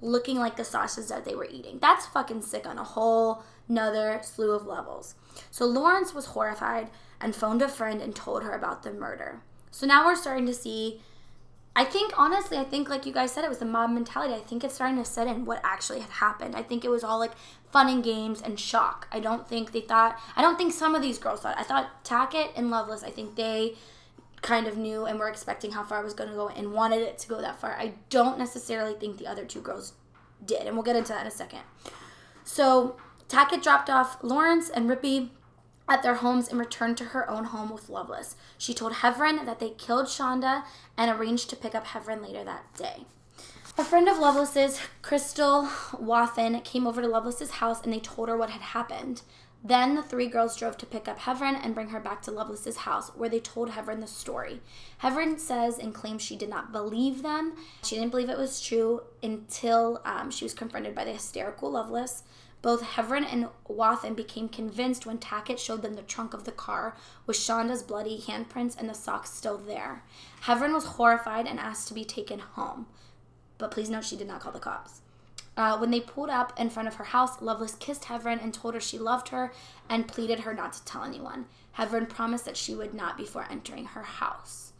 A: looking like the sausage that they were eating. That's fucking sick on a whole nother slew of levels. So Lawrence was horrified and phoned a friend and told her about the murder. So now we're starting to see I think honestly, I think like you guys said, it was the mob mentality. I think it's starting to set in what actually had happened. I think it was all like fun and games and shock. I don't think they thought. I don't think some of these girls thought. I thought Tackett and Loveless. I think they kind of knew and were expecting how far it was going to go and wanted it to go that far. I don't necessarily think the other two girls did, and we'll get into that in a second. So Tackett dropped off Lawrence and Rippey at their homes and returned to her own home with Loveless. She told Heavrin that they killed Shanda and arranged to pick up Heavrin later that day. A friend of Loveless's, Crystal Wathen, came over to Loveless's house and they told her what had happened. Then the three girls drove to pick up Heavrin and bring her back to Loveless's house, where they told Heavrin the story. Heavrin says and claims she did not believe them. She didn't believe it was true until um, she was confronted by the hysterical Loveless. Both Heavrin and Wathen became convinced when Tackett showed them the trunk of the car with Shanda's bloody handprints and the socks still there. Heavrin was horrified and asked to be taken home. But please note she did not call the cops. Uh, when they pulled up in front of her house, Loveless kissed Heavrin and told her she loved her and pleaded her not to tell anyone. Heavrin promised that she would not before entering her house.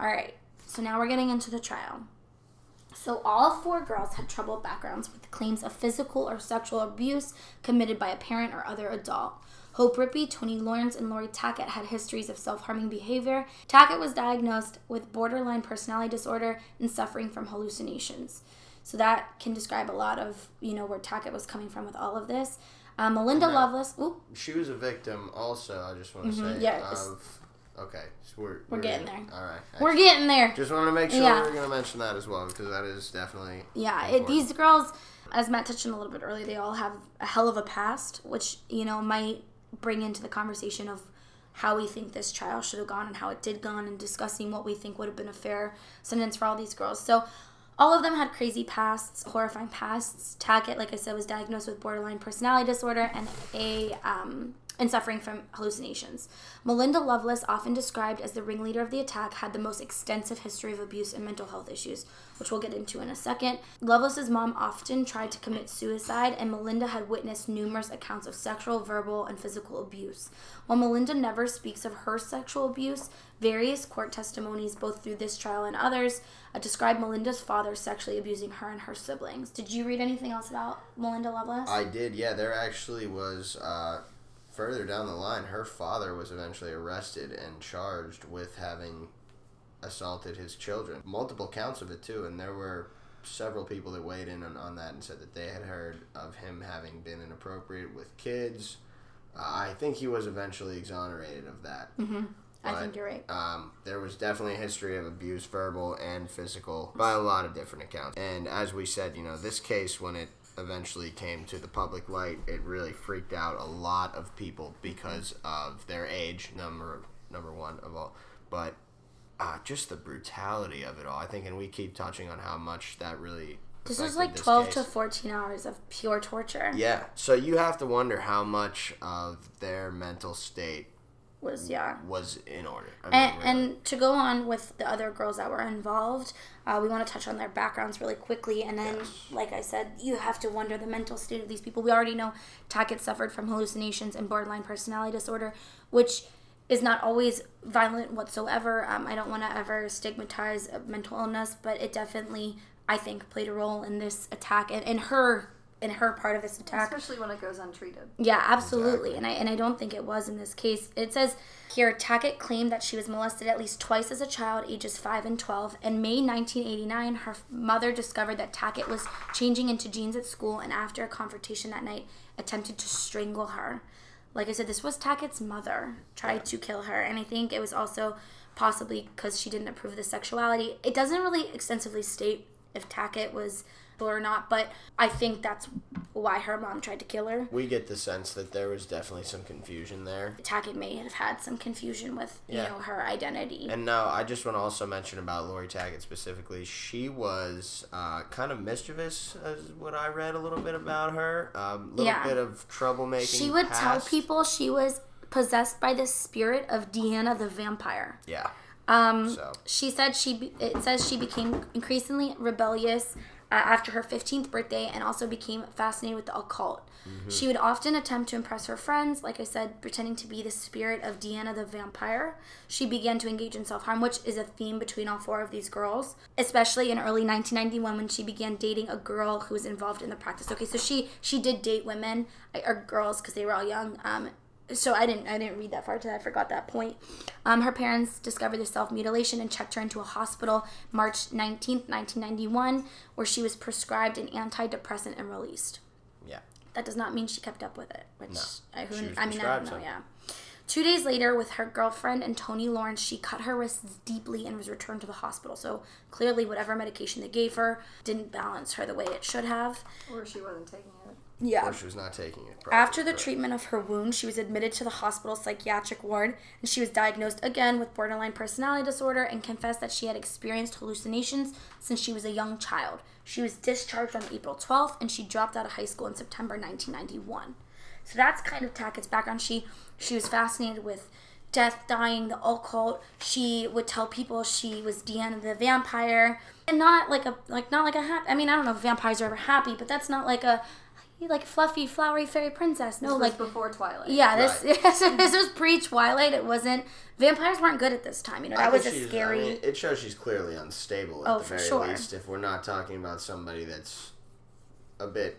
A: All right, so now we're getting into the trial. So all four girls had troubled backgrounds with claims of physical or sexual abuse committed by a parent or other adult. Hope Rippey, Toni Lawrence, and Laurie Tackett had histories of self harming behavior. Tackett was diagnosed with borderline personality disorder and suffering from hallucinations. So that can describe a lot of, you know, where Tackett was coming from with all of this. Uh, Melinda Loveless,
C: She was a victim, also. I just want to
A: Mhm,
C: say.
A: it's-
C: Of, okay, so we're
A: We're getting there.
C: All right.
A: we're getting there.
C: Just want to make sure
A: Yeah.
C: we're going to mention that as well because that is definitely.
A: Yeah, it, these girls, as Matt touched on a little bit earlier, they all have a hell of a past, which you know might bring into the conversation of how we think this trial should have gone and how it did gone, and discussing what we think would have been a fair sentence for all these girls. So. All of them had crazy pasts, horrifying pasts. Tackett, like I said, was diagnosed with borderline personality disorder and a um, and suffering from hallucinations. Melinda Loveless, often described as the ringleader of the attack, had the most extensive history of abuse and mental health issues, which we'll get into in a second. Loveless's mom often tried to commit suicide, and Melinda had witnessed numerous accounts of sexual, verbal, and physical abuse. While Melinda never speaks of her sexual abuse, various court testimonies, both through this trial and others, uh, describe Melinda's father sexually abusing her and her siblings. Did you read anything else about Melinda Loveless?
C: I did, yeah. There actually was uh, further down the line. Her father was eventually arrested and charged with having assaulted his children. Multiple counts of it too, and there were several people that weighed in on, on that and said that they had heard of him having been inappropriate with kids. Uh, I think he was eventually exonerated of that.
A: I
C: but,
A: think you're right.
C: Um, there was definitely a history of abuse, verbal and physical, by a lot of different accounts. And as we said, you know, this case, when it eventually came to the public light, it really freaked out a lot of people because of their age, number number one of all, but uh, just the brutality of it all. I think, and we keep touching on how much that really.
A: This was like
C: this
A: 12 to 14 hours of pure torture.
C: Yeah, so you have to wonder how much of their mental state
A: Was, yeah.
C: was in order. I
A: And,
C: really.
A: and to go on with the other girls that were involved, uh, we want to touch on their backgrounds really quickly. And then, like I said, you have to wonder the mental state of these people. We already know Tackett suffered from hallucinations and borderline personality disorder, which is not always violent whatsoever. Um, I don't want to ever stigmatize mental illness, but it definitely, I think, played a role in this attack and in her in her part of this attack.
D: Especially when it goes untreated.
A: Yeah, absolutely. And I and I don't think it was in this case. It says here Tackett claimed that she was molested at least twice as a child, ages 5 and 12. In May 1989, her mother discovered that Tackett was changing into jeans at school and after a confrontation that night attempted to strangle her. Like I said, this was Tackett's mother tried to kill her, and I think it was also possibly because she didn't approve of the sexuality. It doesn't really extensively state if Tackett was or not, but I think that's why her mom tried to kill her.
C: we get the sense that there was definitely some confusion there.
A: Tackett may have had some confusion with, you know, her identity.
C: And now I just want to also mention about Laurie Tackett specifically. She was uh, kind of mischievous, as what I read a little bit about her. A um, little
A: Yeah.
C: bit of troublemaking.
A: she would tell people she was possessed by the spirit of Deanna the vampire.
C: Yeah.
A: Um,
C: So
A: she said she be- it says she became increasingly rebellious uh, after her 15th birthday and also became fascinated with the occult. She would often attempt to impress her friends, like I said, pretending to be the spirit of Deanna the vampire. She began to engage in self harm, which is a theme between all four of these girls, especially in early 1991 when she began dating a girl who was involved in the practice. Okay, so she she did date women uh, or girls because they were all young. Um, so I didn't I didn't read that far to. I forgot that point. Um, her parents discovered the self mutilation and checked her into a hospital March 19th, 1991, where she was prescribed an antidepressant and released.
C: Yeah.
A: That does not mean she kept up with it, which I, who, I mean I don't know.
C: some.
A: Yeah. Two days later, with her girlfriend and Tony Lawrence, she cut her wrists deeply and was returned to the hospital. So clearly, whatever medication they gave her didn't balance her the way it should have.
D: Or she wasn't taking it.
A: Yeah.
C: Or she was not taking it.
A: After the treatment of her wound, she was admitted to the hospital psychiatric ward and she was diagnosed again with borderline personality disorder and confessed that she had experienced hallucinations since she was a young child. She was discharged on April 12th and she dropped out of high school in September 1991. So that's kind of Tackett's background. She she was fascinated with death, dying, the occult. She would tell people she was Deanna the vampire, and not like a like not like a happy. I mean, I don't know if vampires are ever happy, but that's not like a like fluffy, flowery fairy princess. No,
D: This was
A: like
D: before Twilight.
A: yeah, this
C: Right. *laughs*
A: this was pre Twilight. It wasn't vampires weren't good at this time. You know,
C: I
A: was
C: think
A: a scary.
C: I mean, it shows she's clearly unstable at
A: Oh,
C: the very
A: sure.
C: least. If we're not talking about somebody that's a bit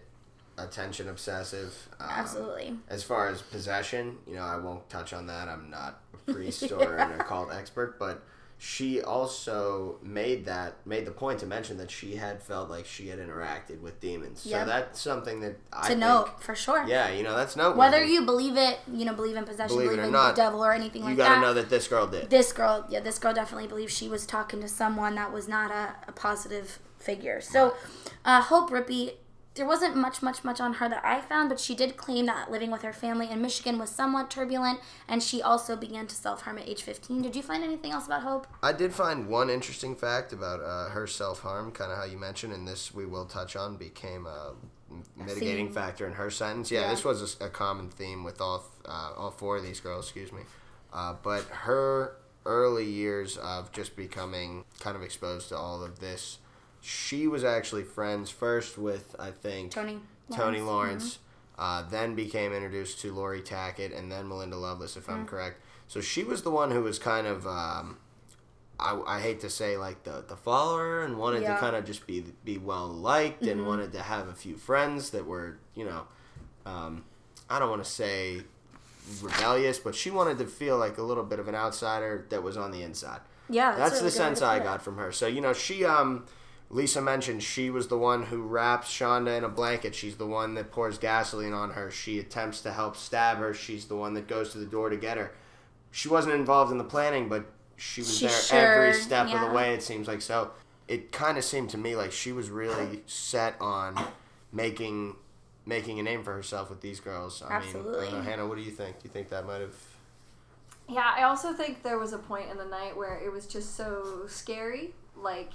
C: attention obsessive. Um,
A: Absolutely.
C: As far as possession, you know, I won't touch on that. I'm not a priest or an *laughs* occult expert, but she also made that made the point to mention that she had felt like she had interacted with demons.
A: Yep.
C: So that's something that I
A: to
C: think,
A: note for sure.
C: Yeah, you know, that's noteworthy.
A: Whether you believe it, you know, believe in possession,
C: Believe
A: believe, in
C: not,
A: the devil or anything like that.
C: you got to know that this girl did.
A: this girl, yeah, this girl definitely believes she was talking to someone that was not a, a positive figure. So, uh, Hope Rippey, there wasn't much, much, much on her that I found, but she did claim that living with her family in Michigan was somewhat turbulent, and she also began to self harm at age 15. Did you find anything else about Hope?
C: I did find one interesting fact about uh, her self harm, kind of how you mentioned, and this we will touch on, became a mitigating factor in her sentence. Yeah,
A: Yeah.
C: this was a common theme with all uh, all four of these girls. Excuse me, uh, but her early years of just becoming kind of exposed to all of this, she was actually friends first with I think
A: Toni
C: Toni
A: Lawrence. Mm-hmm.
C: Uh, then became introduced to Laurie Tackett, and then Melinda Loveless, if
A: Mm.
C: I'm correct. So she was the one who was kind of, um, I, I hate to say like the, the follower, and wanted
A: Yeah. Mm-hmm.
C: to kind of just be be well liked, and wanted to have a few friends that were, you know, um, I don't want to say rebellious, but she wanted to feel like a little bit of an outsider that was on the inside.
A: Yeah,
C: That's,
A: a
C: the
A: really
C: sense I got from her. So you know, she um, Lisa mentioned she was the one who wraps Shanda in a blanket. She's the one that pours gasoline on her. She attempts to help stab her. She's the one that goes to the door to get her. She wasn't involved in the planning, but she was
A: She
C: there every
A: sure-
C: step of the way. It seems like so. It kind of seemed to me like she was really set on making making a name for herself with these girls. I mean, I
A: Absolutely.
C: don't know, Hannah, what do you think? Do you think that might have?
D: Yeah, I also think there was a point in the night where it was just so scary. Like,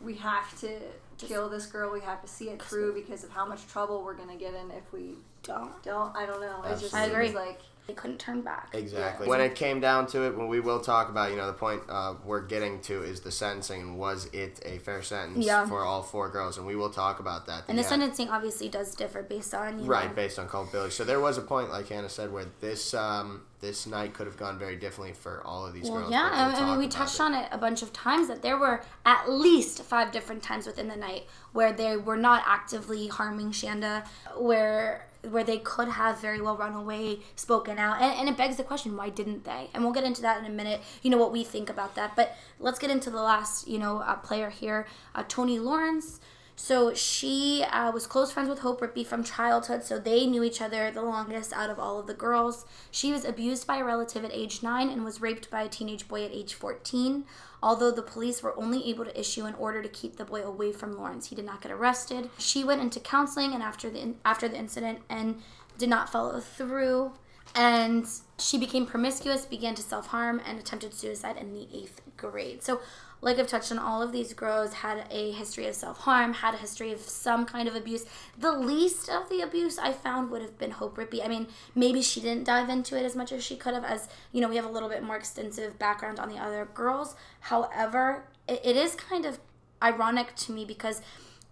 D: we have to kill this girl. We have to see it through because of how much trouble we're gonna get in if we
A: Don't.
D: don't. I don't know. It just
C: I
D: seems like
A: They couldn't turn back.
C: Exactly. When it came down to it, when we will talk about, you know, the point uh, we're getting to is the sentencing was it a fair sentence
A: Yeah.
C: for all four girls, and we will talk about that.
A: And the
C: Yeah.
A: sentencing obviously does differ based on you
C: Right,
A: know,
C: based on culpability. So there was a point, like Hannah said, where this um, this night could have gone very differently for all of these
A: Well,
C: girls.
A: yeah, I mean, we touched
C: it.
A: on it a bunch of times that there were at least five different times within the night where they were not actively harming Shanda, where where they could have very well run away, spoken out, and, and it begs the question, why didn't they? And we'll get into that in a minute. You know what we think about that, but let's get into the last, you know, uh, player here, uh, Toni Lawrence. So she uh, was close friends with Hope Rippey from childhood, so they knew each other the longest out of all of the girls. She was abused by a relative at age 9 and was raped by a teenage boy at age 14. Although the police were only able to issue an order to keep the boy away from Lawrence, he did not get arrested. She went into counseling and after the after the incident and did not follow through. And she became promiscuous, began to self harm, and attempted suicide in the eighth grade. So, like I've touched on, all of these girls had a history of self harm, had a history of some kind of abuse. The least of the abuse I found would have been Hope Rippey. I mean, maybe she didn't dive into it as much as she could have, as you know, we have a little bit more extensive background on the other girls. However, it, it is kind of ironic to me because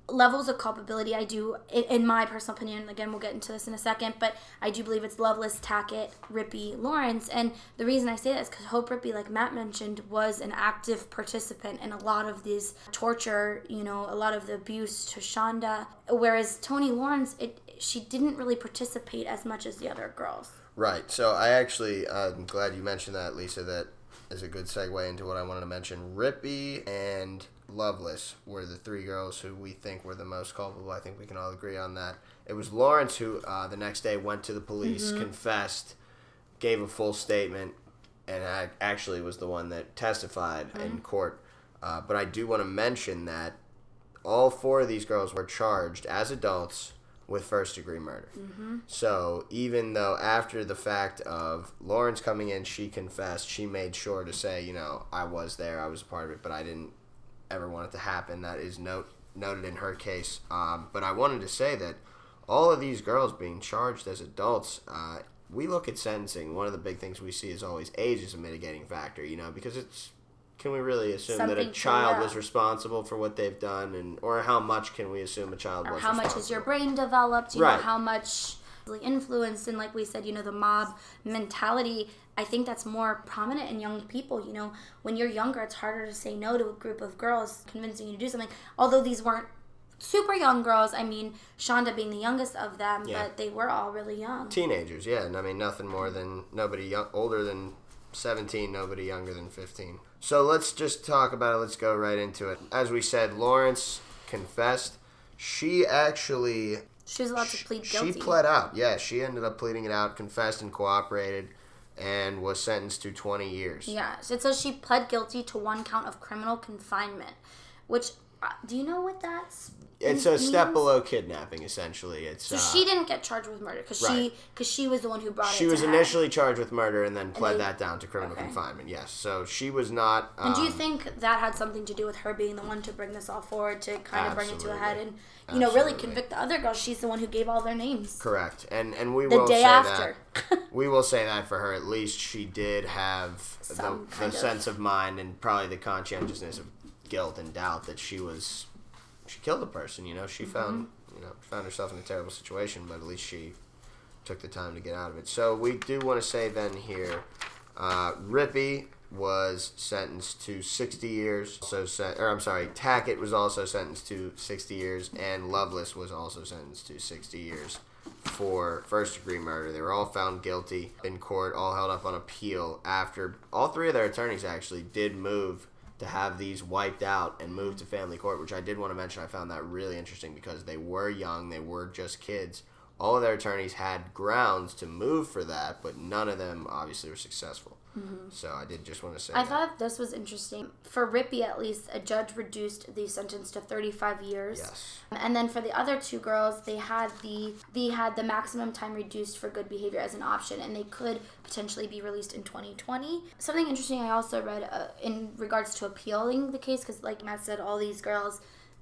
A: levels of culpability, I do, in, my personal opinion, again, we'll get into this in a second, but I do believe it's Loveless, Tackett, Rippey, Lawrence. And the reason I say that is because Hope Rippey, like Matt mentioned, was an active participant in a lot of these torture, you know, a lot of the abuse to Shanda. Whereas Toni Lawrence, it she didn't really participate as much as the other girls.
C: Right. So I actually, I'm glad you mentioned that, Lisa. That is a good segue into what I wanted to mention. Rippey and Loveless were the three girls who we think were the most culpable. I think we can all agree on that. It was Lawrence who, uh, the next day, went to the police, confessed, gave a full statement, and I actually was the one that testified in court. Uh, but I do want to mention that all four of these girls were charged as adults with first degree murder. So even though after the fact of Lawrence coming in, she confessed, she made sure to say, you know, I was there, I was a part of it, but I didn't ever want it to happen. That is note noted in her case. Um, but I wanted to say that all of these girls being charged as adults, uh, we look at sentencing. One of the big things we see is always age is a mitigating factor, you know, because it's. Can we really assume that a child was responsible for what they've done, and or how much can we assume a child
A: or
C: was?
A: how much is your brain developed you know how much influenced and like we said you know the mob mentality i think that's more prominent in young people you know? When you're younger it's harder to say no to a group of girls convincing you to do something. Although these weren't super young girls i mean shanda being the youngest of them
C: Yeah.
A: but they were all really young.
C: Teenagers yeah and i mean nothing more than nobody young, older than 17 nobody younger than 15 so let's just talk about it. Let's go right into it. As we said lawrence confessed. She actually
A: she was allowed to plead guilty.
C: she pled out. Yeah she ended up pleading it out confessed and cooperated and was sentenced to 20 years.
A: Yeah it says she pled guilty to one count of criminal confinement which uh, do you know what that's
C: it's a step below kidnapping essentially it's
A: So
C: uh,
A: she didn't get charged with murder because she
C: right.
A: because she was the one who brought it.
C: she
A: to
C: was
A: head.
C: initially charged with murder and then pled
A: they-
C: that down to criminal
A: okay.
C: confinement yes so she was not
A: And do you
C: um,
A: think that had something to do with her being the one to bring this all forward to kind of bring it to a head and you know really
C: Absolutely.
A: convict the other girls? She's the one who gave all their names.
C: Correct, and and we
A: The
C: will
A: day
C: say
A: after.
C: that *laughs* we will say that for her at least she did have the,
A: Some
C: the
A: kind of-
C: sense of mind and probably the conscientiousness of guilt and doubt that she was she killed a person. You know, she found
A: Mm-hmm.
C: you know found herself in a terrible situation, but at least she took the time to get out of it. So we do want to say then here, uh, Rippey was sentenced to 60 years. So, sen- or I'm sorry, Tackett was also sentenced to 60 years, and Loveless was also sentenced to 60 years for first degree murder. They were all found guilty in court, all held up on appeal after all three of their attorneys actually did move to have these wiped out and moved to family court, which I did want to mention. I found that really interesting because they were young, they were just kids. All of their attorneys had grounds to move for that, but none of them obviously were successful. So I did just want to say
A: Mm-hmm. I
C: that.
A: thought this was interesting. For Rippey, at least, a judge reduced the sentence to 35 years.
C: Yes.
A: And then for the other two girls, they had the they had the maximum time reduced for good behavior as an option, and they could potentially be released in 2020. Something interesting I also read uh, in regards to appealing the case, because like Matt said, all these girls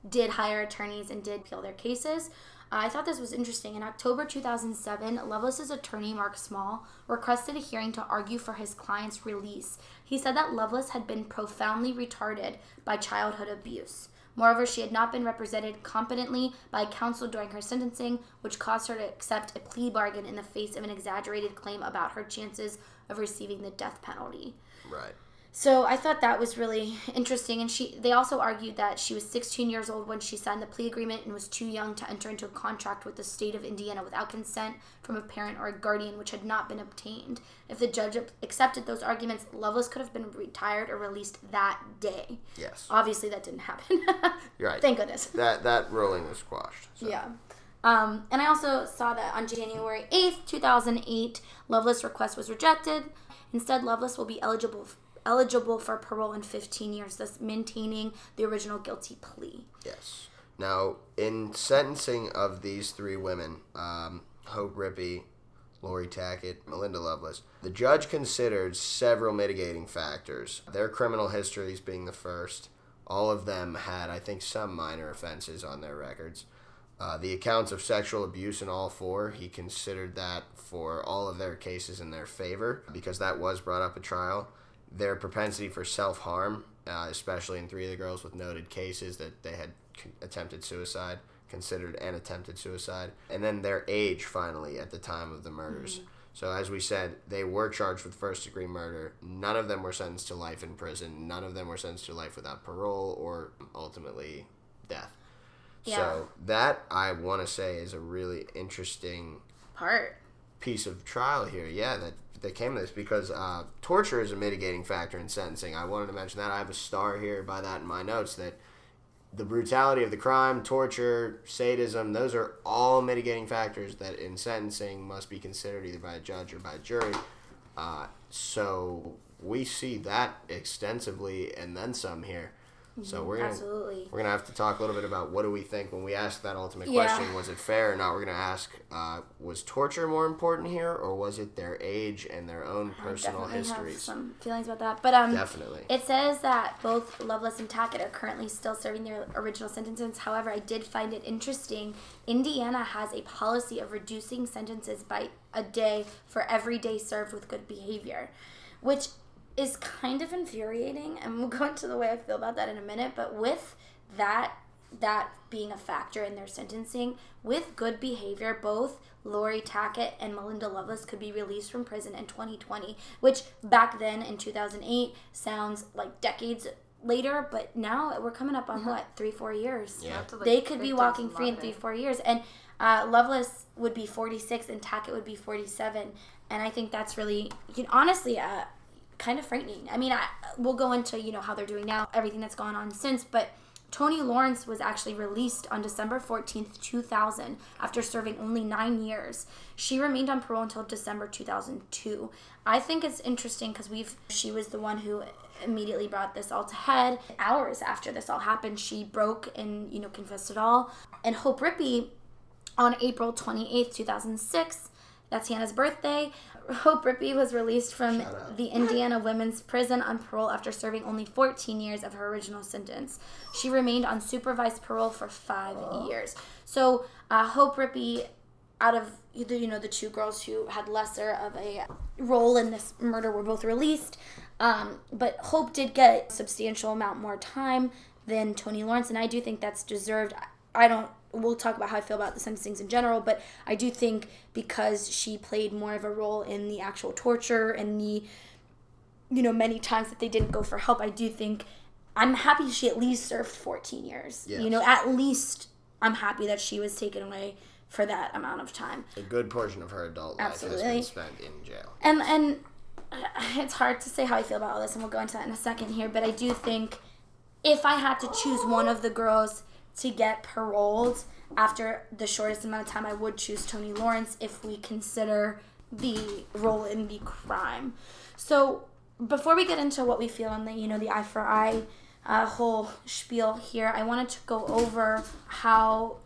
A: did hire attorneys and did appeal their cases. I thought this was interesting. In October 2007, Loveless's attorney, Mark Small, requested a hearing to argue for his client's release. He said that Loveless had been profoundly retarded by childhood abuse. Moreover, she had not been represented competently by counsel during her sentencing, which caused her to accept a plea bargain in the face of an exaggerated claim about her chances of receiving the death penalty.
C: Right.
A: So I thought that was really *laughs* interesting, and she. They also argued that she was 16 years old when she signed the plea agreement and was too young to enter into a contract with the state of Indiana without consent from a parent or a guardian, which had not been obtained. If the judge accepted those arguments, Loveless could have been retired or released that day.
C: Yes.
A: Obviously, that didn't happen. *laughs*
C: You're right.
A: Thank goodness.
C: That that ruling was squashed. so.
A: Yeah. Um, and I also saw that on January 8th, 2008, Loveless' request was rejected. Instead, Loveless will be eligible eligible for parole in 15 years, thus maintaining the original guilty plea.
C: Yes. Now, in sentencing of these three women, um, Hope Rippey, Laurie Tackett, Melinda Loveless, the judge considered several mitigating factors. Their criminal histories being the first. All of them had, I think, some minor offenses on their records. Uh, the accounts of sexual abuse in all four, he considered that for all of their cases in their favor because that was brought up at trial. Their propensity for self harm, uh, especially in three of the girls with noted cases that they had con- attempted suicide, considered an attempted suicide, and then their age finally at the time of the murders. So, as we said, they were charged with first degree murder. None of them were sentenced to life in prison. None of them were sentenced to life without parole or ultimately death.
A: Yeah.
C: So, that I want to say is a really interesting
A: Part.
C: piece of trial here. Yeah, that that came to this because uh, torture is a mitigating factor in sentencing. I wanted to mention that. I have a star here by that in my notes that the brutality of the crime, torture, sadism, those are all mitigating factors that in sentencing must be considered either by a judge or by a jury. Uh, so we see that extensively and then some here. So we're gonna
A: Absolutely.
C: we're gonna have to talk a little bit about what do we think when we ask that ultimate
A: Yeah.
C: question: was it fair or not? We're gonna ask: uh, was torture more important here, or was it their age and their own personal
A: Definitely have
C: histories?
A: some feelings about that. But um,
C: Definitely.
A: It says that both Loveless and Tackett are currently still serving their original sentences. However, I did find it interesting. Indiana has a policy of reducing sentences by a day for every day served with good behavior, which is kind of infuriating. And we'll *laughs* go into the way I feel about that in a minute. But with that that being a factor in their sentencing, with good behavior, both Laurie Tackett and Melinda Loveless could be released from prison in 2020, which back then in 2008 sounds like decades later, but now we're coming up on what, three, four years?
C: Yeah.
D: Up like,
A: They could be walking free in three, four years. And uh, Loveless would be 46 and Tackett would be 47. And I think that's really, you know, honestly, uh, kind of frightening. I mean, I, we'll go into, you know, how they're doing now, everything that's gone on since, but Toni Lawrence was actually released on December 14th, 2000, after serving only nine years. She remained on parole until December 2002. I think it's interesting because we've, she was the one who immediately brought this all to head. Hours after this all happened, she broke and, you know, confessed it all. And Hope Rippey, on April 28th, 2006, that's Hannah's birthday. Hope Rippey was released from the Indiana Women's Prison on parole after serving only 14 years of her original sentence. She remained on supervised parole for five years. So uh, Hope Rippey, out of the, you know the two girls who had lesser of a role in this murder, were both released. Um, but Hope did get a substantial amount more time than Toni Lawrence, and I do think that's deserved. I don't. We'll talk about how I feel about the sentencings in general, but I do think because she played more of a role in the actual torture and the, you know, many times that they didn't go for help, I do think I'm happy she at least served 14 years. You know, at least I'm happy that she was taken away for that amount of time.
C: A good portion of her adult life has been spent in jail.
A: And and *sighs* it's hard to say how I feel about all this, and we'll go into that in a second here. But I do think if I had to choose one of the girls to get paroled after the shortest amount of time, I would choose Toni Lawrence if we consider the role in the crime. So before we get into what we feel on the you know the eye for eye uh, whole spiel here, I wanted to go over how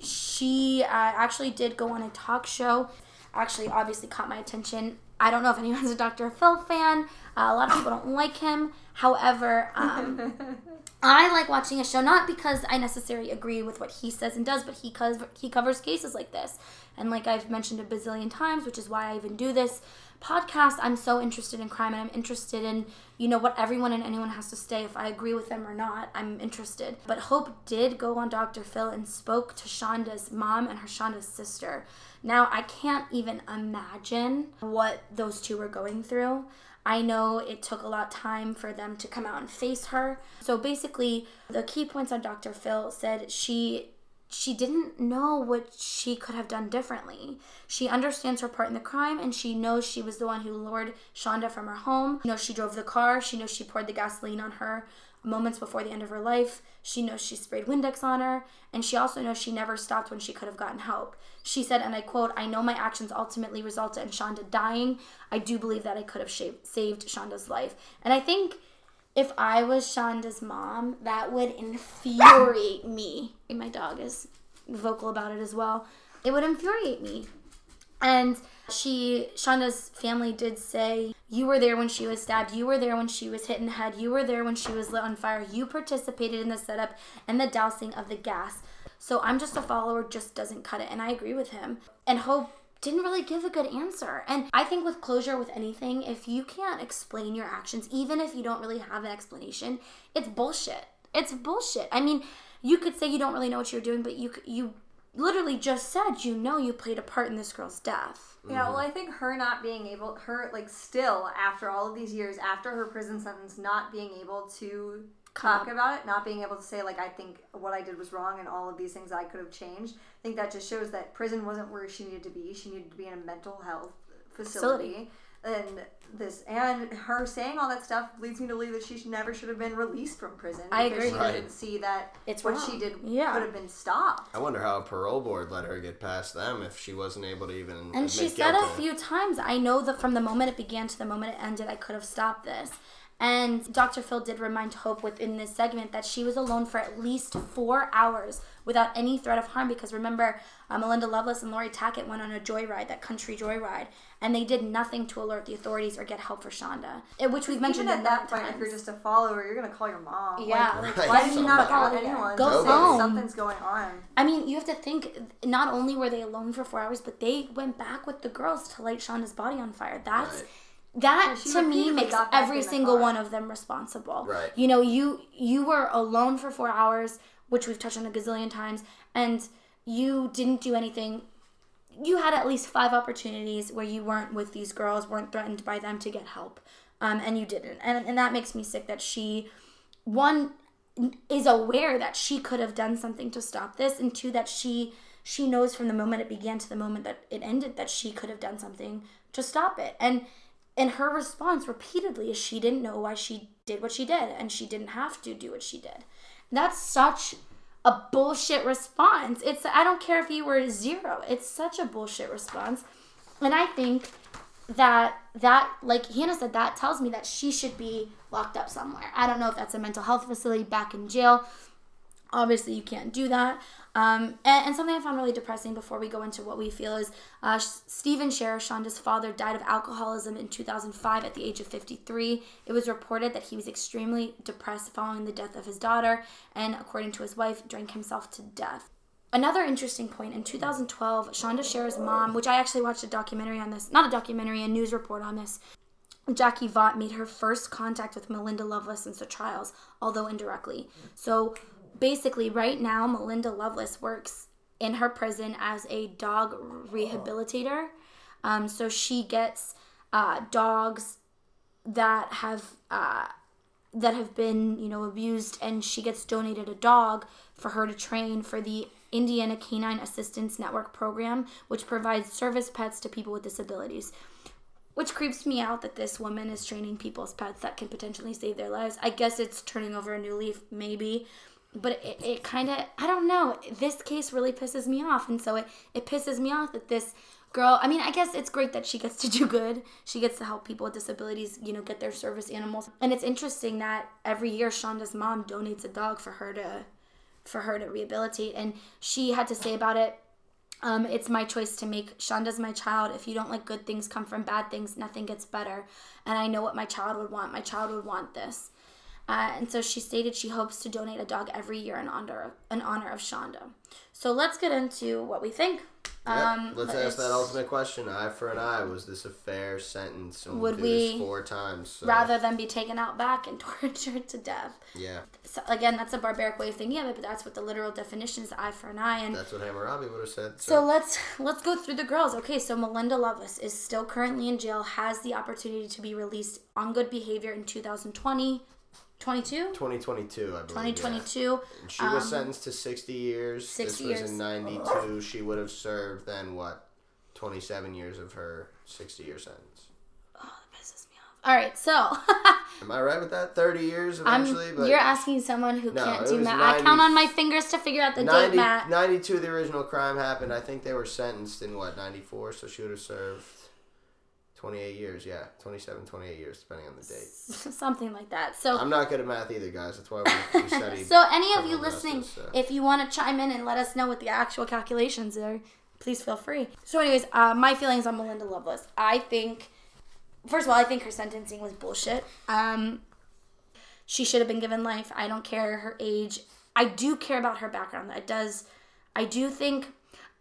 A: she uh, actually did go on a talk show. Actually, obviously caught my attention. I don't know if anyone's a Dr. Phil fan. Uh, a lot of people don't like him. However, um, *laughs* I like watching a show not because I necessarily agree with what he says and does, but he covers he covers cases like this. And like I've mentioned a bazillion times, which is why I even do this podcast, I'm so interested in crime and I'm interested in, you know, what everyone and anyone has to say if I agree with them or not. I'm interested. But Hope did go on Dr. Phil and spoke to Shanda's mom and her Shanda's sister. Now, I can't even imagine what those two were going through. I know it took a lot of time for them to come out and face her. So basically, the key points on Dr. Phil said she she didn't know what she could have done differently. She understands her part in the crime and she knows she was the one who lured Shanda from her home. You know, she drove the car. She knows she poured the gasoline on her moments before the end of her life. She knows she sprayed Windex on her. And she also knows she never stopped when she could have gotten help. She said, and I quote, I know my actions ultimately resulted in Shanda dying. I do believe that I could have saved Shanda's life. And I think if I was Shanda's mom, that would infuriate me. My dog is vocal about it as well. It would infuriate me. And she, Shanda's family did say, You were there when she was stabbed. You were there when she was hit in the head. You were there when she was lit on fire. You participated in the setup and the dousing of the gas. So I'm just a follower, just doesn't cut it. And I agree with him. And Hope didn't really give a good answer. And I think with closure with anything, if you can't explain your actions, even if you don't really have an explanation, it's bullshit. It's bullshit. I mean, you could say you don't really know what you're doing, but you you literally just said you know you played a part in this girl's death. Mm-hmm.
D: Yeah, well, I think her not being able, her like still after all of these years, after her prison sentence, not being able to talk about it, not being able to say like I think what I did was wrong and all of these things I could have changed. I think that just shows that prison wasn't where she needed to be. She needed to be in a mental health facility. And this and her saying all that stuff leads me to believe that she should, never should have been released from prison.
A: I
D: because
A: agree.
D: She
C: Right.
D: didn't see that
A: It's
D: what
A: wrong.
D: she did
A: Yeah.
D: could have been stopped.
C: I wonder how a parole board let her get past them if she wasn't able to even.
A: And she
C: admit
A: said a few times, I know that from the moment it began to the moment it ended, I could have stopped this. And Dr. Phil did remind Hope within this segment that she was alone for at least four hours without any threat of harm because remember, uh, Melinda Loveless and Laurie Tackett went on a joyride, that country joyride, and they did nothing to alert the authorities or get help for Shanda, which we've mentioned
D: Even at that
A: million
D: point,
A: times.
D: if you're just a follower, you're gonna call your mom.
A: Yeah,
D: Like,
A: like,
D: why did
A: the
D: you not call
A: out of there.
D: anyone?
A: Go
D: say
A: home.
D: Something's going on.
A: I mean, you have to think not only were they alone for four hours, but they went back with the girls to light Shanda's body on fire. That's
C: Right.
A: That
D: she
A: to me makes every single
D: car.
A: one of them responsible.
C: Right.
A: You know, you you were alone for four hours, which we've touched on a gazillion times, and you didn't do anything. You had at least five opportunities where you weren't with these girls, weren't threatened by them to get help, um, and you didn't. And and that makes me sick that she, one, is aware that she could have done something to stop this, and two, that she she knows from the moment it began to the moment that it ended that she could have done something to stop it. And and her response repeatedly is she didn't know why she did what she did, and she didn't have to do what she did. That's such a bullshit response. It's I don't care if you were zero. It's such a bullshit response. And I think that that like Hannah said that tells me that she should be locked up somewhere. I don't know if that's a mental health facility back in jail. Obviously, you can't do that. Um, and, and something I found really depressing before we go into what we feel is uh, Stephen Sharer, Shanda's father, died of alcoholism in 2005 at the age of 53. It was reported that he was extremely depressed following the death of his daughter, and according to his wife, drank himself to death. Another interesting point in 2012, Shanda Sharer's mom, which I actually watched a documentary on this, not a documentary, a news report on this, Jackie Vaught made her first contact with Melinda Loveless since the trials, although indirectly. So basically, right now, Melinda Loveless works in her prison as a dog rehabilitator. Um, so she gets uh, dogs that have uh, that have been you know abused, and she gets donated a dog for her to train for the Indiana Canine Assistance Network program, which provides service pets to people with disabilities which creeps me out that this woman is training people's pets that can potentially save their lives. I guess it's turning over a new leaf, maybe. But it, it kind of, I don't know. This case really pisses me off. And so it, it pisses me off that this girl, I mean, I guess it's great that she gets to *laughs* do good. She gets to help people with disabilities, you know, get their service animals. And it's interesting that every year Shanda's mom donates a dog for her to, for her to rehabilitate. And she had to say about it, um, it's my choice to make. Shanda's my child. If you don't let good things come from bad things, nothing gets better. And I know what my child would want. My child would want this. Uh, and so she stated she hopes to donate a dog every year in honor in honor of Shanda. So let's get into what we think.
C: Yep.
A: Um,
C: Let's ask that ultimate question: Eye for an eye. Was this a fair sentence? And
A: Would we
C: four times? So,
A: rather than be taken out back and *laughs* tortured to death.
C: Yeah,
A: So again, that's a barbaric way of thinking of it, but that's what the literal definition is: eye for an eye. And
C: that's what Hammurabi would have said.
A: So let's let's go through the girls. Okay, so Melinda Loveless is still currently in jail, has the opportunity to be released on good behavior in 2020, 22,
C: 2022, I believe.
A: 2022.
C: Yeah. She was um, sentenced to 60 years.
A: 60
C: this
A: years.
C: was in 92. She would have served then what? 27 years of her 60 year sentence.
A: Oh, that pisses me off. All right, so *laughs*
C: Am I right with that? 30 years
A: I'm,
C: eventually? but
A: you're asking someone who
C: No,
A: can't do math. I count on my fingers to figure out the date, Matt.
C: 92, the original crime happened. I think they were sentenced in what, 94? So she would have served 28 years. Yeah, 27, 28 years, depending on the date.
A: Something like that. So
C: I'm not good at math either, guys. That's why we, we *laughs* studied.
A: so any of you listening,
C: justice, so.
A: if you want to chime in and let us know what the actual calculations are, please feel free. So, anyways, uh, my feelings on Melinda Loveless. I think, first of all, I think her sentencing was bullshit. Um, she should have been given life. I don't care her age. I do care about her background. That does. I do think.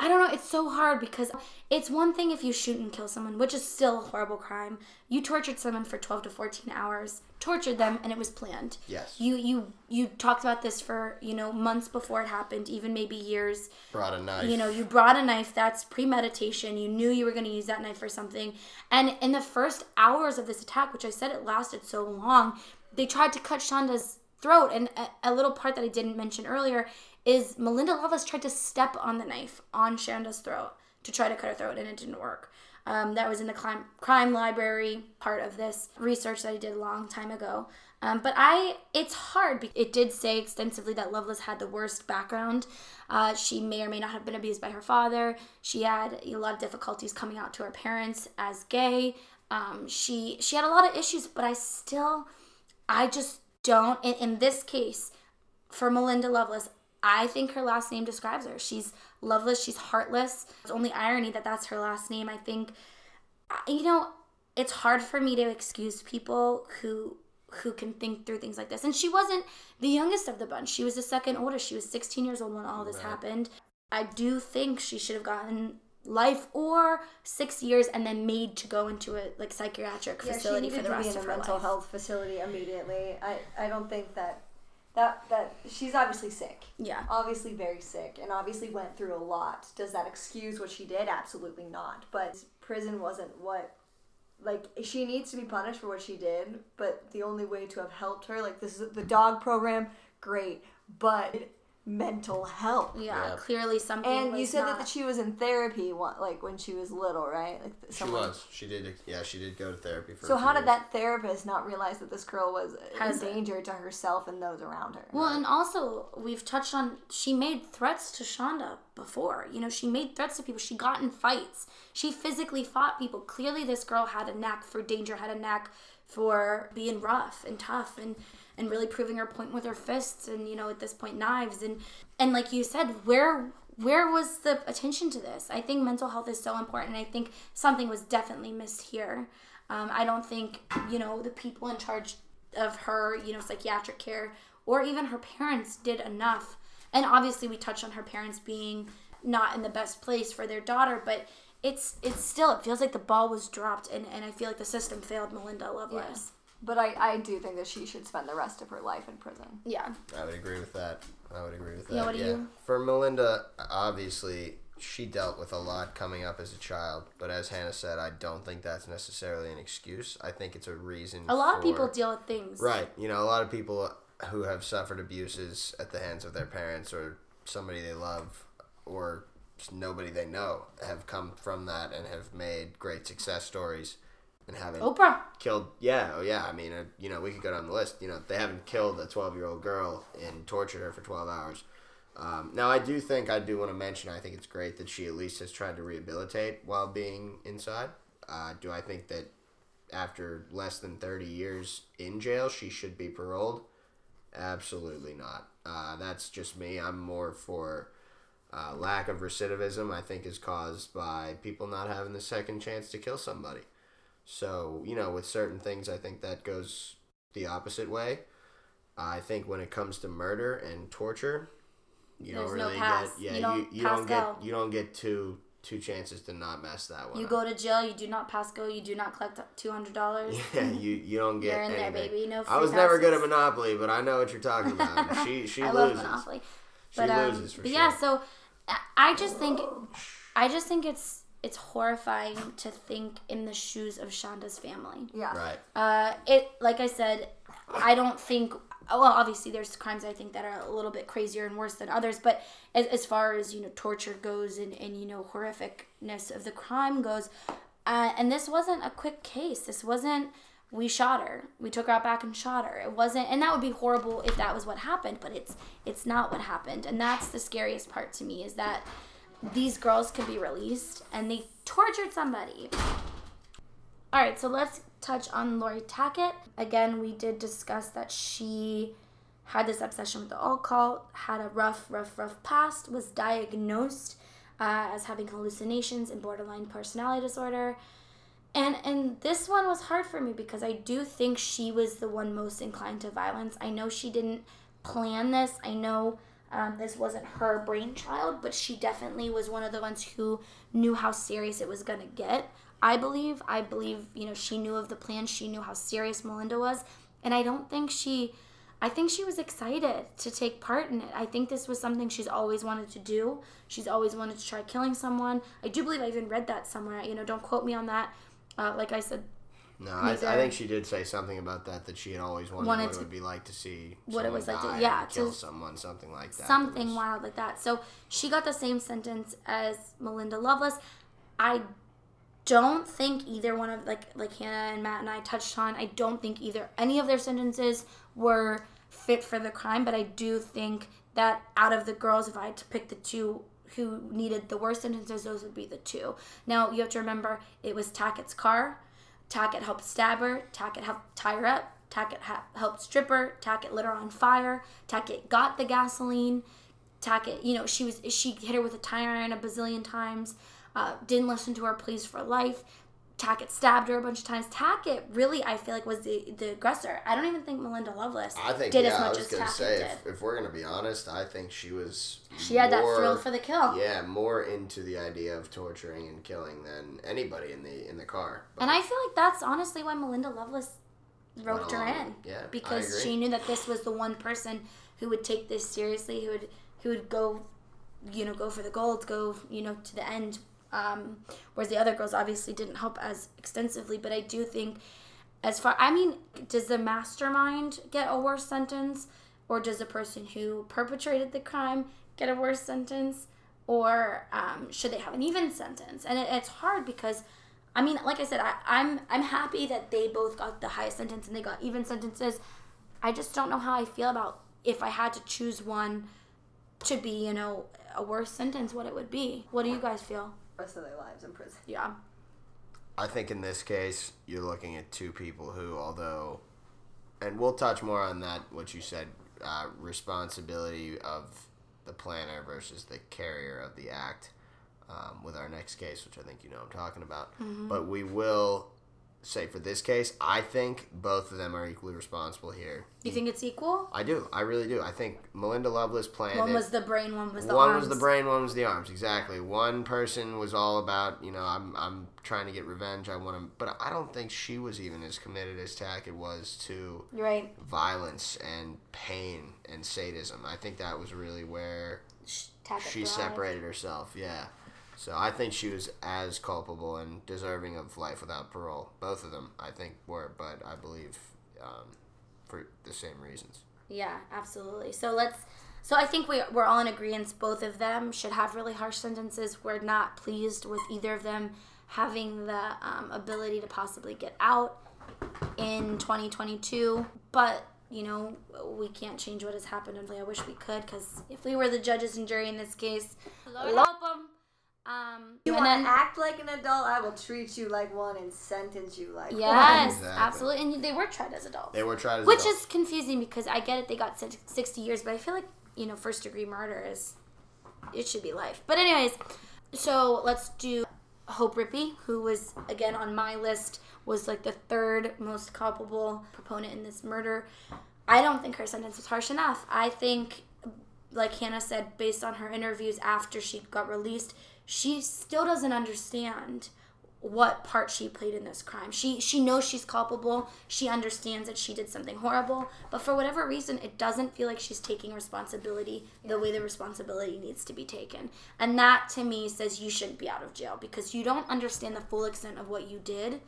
A: I don't know. It's so hard because it's one thing if you shoot and kill someone, which is still a horrible crime. You tortured someone for 12 to 14 hours, tortured them, and it was planned.
C: Yes.
A: You you you talked about this for you know months before it happened, even maybe years.
C: Brought a knife.
A: You know, you brought a knife. That's premeditation. You knew you were going to use that knife for something. And in the first hours of this attack, which I said it lasted so long, they tried to cut Shanda's throat. And a, a little part that I didn't mention earlier is Melinda Loveless tried to step on the knife on Shanda's throat to try to cut her throat, and it didn't work. Um, that was in the crime, crime library part of this research that I did a long time ago. Um, but I, it's hard. It did say extensively that Loveless had the worst background. Uh, she may or may not have been abused by her father. She had a lot of difficulties coming out to her parents as gay. Um, she she had a lot of issues, but I still, I just don't. In, in this case, for Melinda Loveless, I think her last name describes her. She's loveless, she's heartless. It's only irony that that's her last name. I think, you know, it's hard for me to excuse people who who can think through things like this. And she wasn't the youngest of the bunch. She was the second oldest. She was 16 years old when all this happened. I do think she should have gotten life or six years and then made to go into a like psychiatric
D: Yeah, she
A: facility for the rest
D: to be
A: rest
D: in
A: of
D: a
A: her
D: mental
A: life.
D: health facility immediately. I, I don't think that that that she's obviously sick.
A: Yeah.
D: Obviously very sick and obviously went through a lot. Does that excuse what she did? Absolutely not. But prison wasn't what like she needs to be punished for what she did, but the only way to have helped her like this is the dog program, great, but mental health.
A: Yeah,
C: Yeah.
A: clearly something.
D: And you said
A: not-
D: that she was in therapy like when she was little, right? Like
C: She
D: someone-
C: was. She did. Yeah, she did go to therapy for.
D: So how did
C: years.
D: that therapist not realize that this girl was
A: Has-
D: a danger to herself and those around her?
A: Well, and also we've touched on she made threats to Shanda before. You know, she made threats to people. She got in fights. She physically fought people. Clearly, this girl had a knack for danger. Had a knack for being rough and tough and and really proving her point with her fists and you know at this point knives. And and like you said where where was the attention to this? I think mental health is so important. I think something was definitely missed here. Um, i don't think you know the people in charge of her you know psychiatric care or even her parents did enough. And obviously we touched on her parents being not in the best place for their daughter but it's it's still it feels like the ball was dropped and, and i feel like the system failed melinda loveless
D: But I, I do think that she should spend the rest of her life in prison.
A: yeah
C: I would agree with that. I would agree with that.
A: Yeah, what do you-
C: For Melinda, obviously, she dealt with a lot coming up as a child. But as Hannah said, I don't think that's necessarily an excuse. I think it's a reason.
A: a lot of people deal with things
C: Right. You know, a lot of people who have suffered abuses at the hands of their parents or somebody they love or just nobody they know have come from that and have made great success stories and haven't
A: oprah.
C: killed yeah oh yeah i mean uh, you know we could go down the list you know they haven't killed a 12 year old girl and tortured her for 12 hours. Um, now i do think i do want to mention i think it's great that she at least has tried to rehabilitate while being inside. Uh, do i think that after less than 30 years in jail she should be paroled? Absolutely not. Uh, that's just me. I'm more for uh, lack of recidivism i think is caused by people not having the second chance to kill somebody so, you know, with certain things, I think that goes the opposite way. I think when it comes to murder and torture, you
A: There's
C: don't
A: no
C: really
A: pass.
C: get yeah,
A: You
C: you,
A: don't
C: you,
A: pass
C: don't get you don't get two two chances to not mess that one
A: you
C: up.
A: go to jail you do not pass go you do not collect $200 *laughs*
C: yeah, you you don't get
A: You're in there, baby. No
C: I was never good at. Monopoly, but I know what you're talking about. *laughs* she she
A: I
C: loses.
A: love Monopoly.
C: She
A: But, um,
C: loses for
A: but
C: sure.
A: yeah, so I- I just think, I just think it's it's horrifying to think in the shoes of Shanda's family.
D: Yeah.
C: Right.
A: Uh, it like I said, I don't think. Well, obviously, there's crimes I think that are a little bit crazier and worse than others. But as, as far as you know, torture goes and, and you know horrificness of the crime goes, uh, and this wasn't a quick case. This wasn't we shot her. We took her out back and shot her. It wasn't, and that would be horrible if that was what happened. But it's it's not what happened, and that's the scariest part to me is that these girls could be released and they tortured somebody. All right, so let's touch on Laurie Tackett. Again, we did discuss that she had this obsession with the occult, had a rough, rough, rough past, was diagnosed uh, as having hallucinations and borderline personality disorder. And and this one was hard for me because I do think she was the one most inclined to violence. I know she didn't plan this. I know Um, this wasn't her brainchild, but she definitely was one of the ones who knew how serious it was going to get. I believe. I believe, you know, she knew of the plan. She knew how serious Melinda was. And I don't think she, I think she was excited to take part in it. I think this was something she's always wanted to do. She's always wanted to try killing someone. I do believe I even read that somewhere. You know, don't quote me on that. Uh, like I said,
C: No, I, I think she did say something about that that she had always wondered
A: Wanted
C: what it
A: to-
C: would be like to see
A: what it was like to- yeah,
C: and kill
A: to-
C: someone, something like that. that
A: something
C: was-
A: wild like that. So she got the same sentence as Melinda Loveless. I don't think either one of like like Hannah and Matt and I touched on. I don't think either any of their sentences were fit for the crime, but I do think that out of the girls, if I had to pick the two who needed the worst sentences, those would be the two. Now you have to remember it was Tackett's car. Tackett helped stab her. Tackett helped tie her up. Tackett ha- helped strip her. Tackett lit her on fire. Tackett got the gasoline. Tackett, you know, she was she hit her with a tire iron a bazillion times. Uh, didn't listen to her pleas for life. Tackett stabbed her a bunch of times. Tackett really, I feel like, was the the aggressor. I don't even think Melinda Loveless
C: I think
A: did
C: yeah,
A: as
C: I was
A: as
C: gonna
A: Tackett
C: say
A: did.
C: if, if we're gonna be honest, I think she was
A: she had that thrill for the kill.
C: Yeah, more into the idea of torturing and killing than anybody in the in the car. But
A: And I feel like that's honestly why Melinda Loveless roped her in.
C: Yeah,
A: Because she knew that this was the one person who would take this seriously, who would who would go, you know, go for the gold, go, you know, to the end. Um, whereas the other girls obviously didn't help as extensively. But I do think, as far I mean, does the mastermind get a worse sentence, or does the person who perpetrated the crime get a worse sentence, or um, should they have an even sentence? And it, it's hard because. I mean, like I said, I, I'm I'm happy that they both got the highest sentence and they got even sentences. I just don't know how I feel about if I had to choose one to be, you know, a worse sentence, what it would be. What do you guys feel?
D: Rest of their lives in prison.
A: Yeah.
C: I think in this case, you're looking at two people who, although, and we'll touch more on that, what you said, uh, responsibility of the planner versus the carrier of the act um, with our next case, which I think you know I'm talking about. But we will say for this case, I think both of them are equally responsible here.
A: You think it's equal?
C: I do. I really do. I think Melinda Loveless planned
A: One
C: it.
A: was the brain, one was the arms
C: one
A: arms.
C: was the brain, one was the arms. Exactly. One person was all about, you know, I'm I'm trying to get revenge. I want to, but I don't think she was even as committed as Tackett was to
A: right.
C: violence and pain and sadism. I think that was really where
A: Tackett
C: she
A: thrived.
C: separated herself. Yeah. So I think she was as culpable and deserving of life without parole. Both of them, I think, were, but I believe um, for the same reasons.
A: Yeah, absolutely. So let's. So I think we we're all in agreement. Both of them should have really harsh sentences. We're not pleased with either of them having the um, ability to possibly get out in 2022. But you know we can't change what has happened. And I wish we could, because if we were the judges and jury in this case, Lord help 'em. Um,
D: You want to act like an adult? I will treat you like one and sentence you like
A: yes,
C: Exactly.
A: absolutely. And they were tried as adults.
C: They were tried as adults.
A: Which
C: adults.
A: is confusing because I get it, they got 60 years, but I feel like, you know, first degree murder is, it should be life. But, anyways, so let's do Hope Rippey, who was, again, on my list, was like the third most culpable proponent in this murder. I don't think her sentence was harsh enough. I think, like Hannah said, based on her interviews after she got released, she still doesn't understand what part she played in this crime. She she knows she's culpable. She understands that she did something horrible, but for whatever reason, it doesn't feel like she's taking responsibility the way the responsibility needs to be taken. And that to me says you shouldn't be out of jail because you don't understand the full extent of what you did.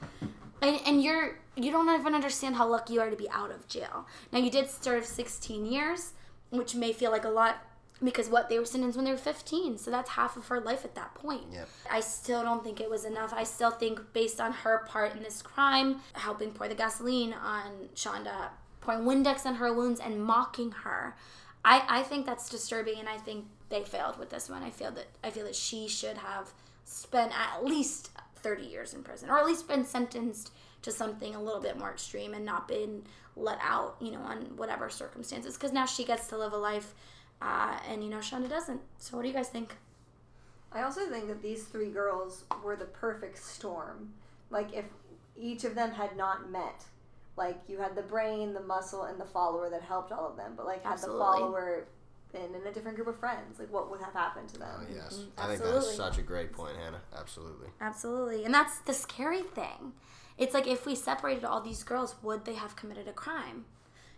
A: And, and you're you don't even understand how lucky you are to be out of jail. Now you did serve 16 years, which may feel like a lot because what they were sentenced when they were 15 so that's half of her life at that point.
C: Yep.
A: i still don't think it was enough. I still think based on her part in this crime helping pour the gasoline on shanda pouring windex on her wounds and mocking her i i think that's disturbing and i think they failed with this one. I feel that i feel that she should have spent at least 30 years in prison or at least been sentenced to something a little bit more extreme and not been let out you know on whatever circumstances because now she gets to live a life uh, and you know Shanda doesn't. So what do you guys think?
D: I also think that these three girls were the perfect storm. Like if each of them had not met, like you had the brain, the muscle, and the follower that helped all of them. But like had
A: Absolutely.
D: the follower been in a different group of friends? Like, what would have happened to them?
C: Oh, yes.
A: Mm-hmm.
C: I think that's such a great point, Hannah. Absolutely.
A: Absolutely. And that's the scary thing. It's like if we separated all these girls, would they have committed a crime?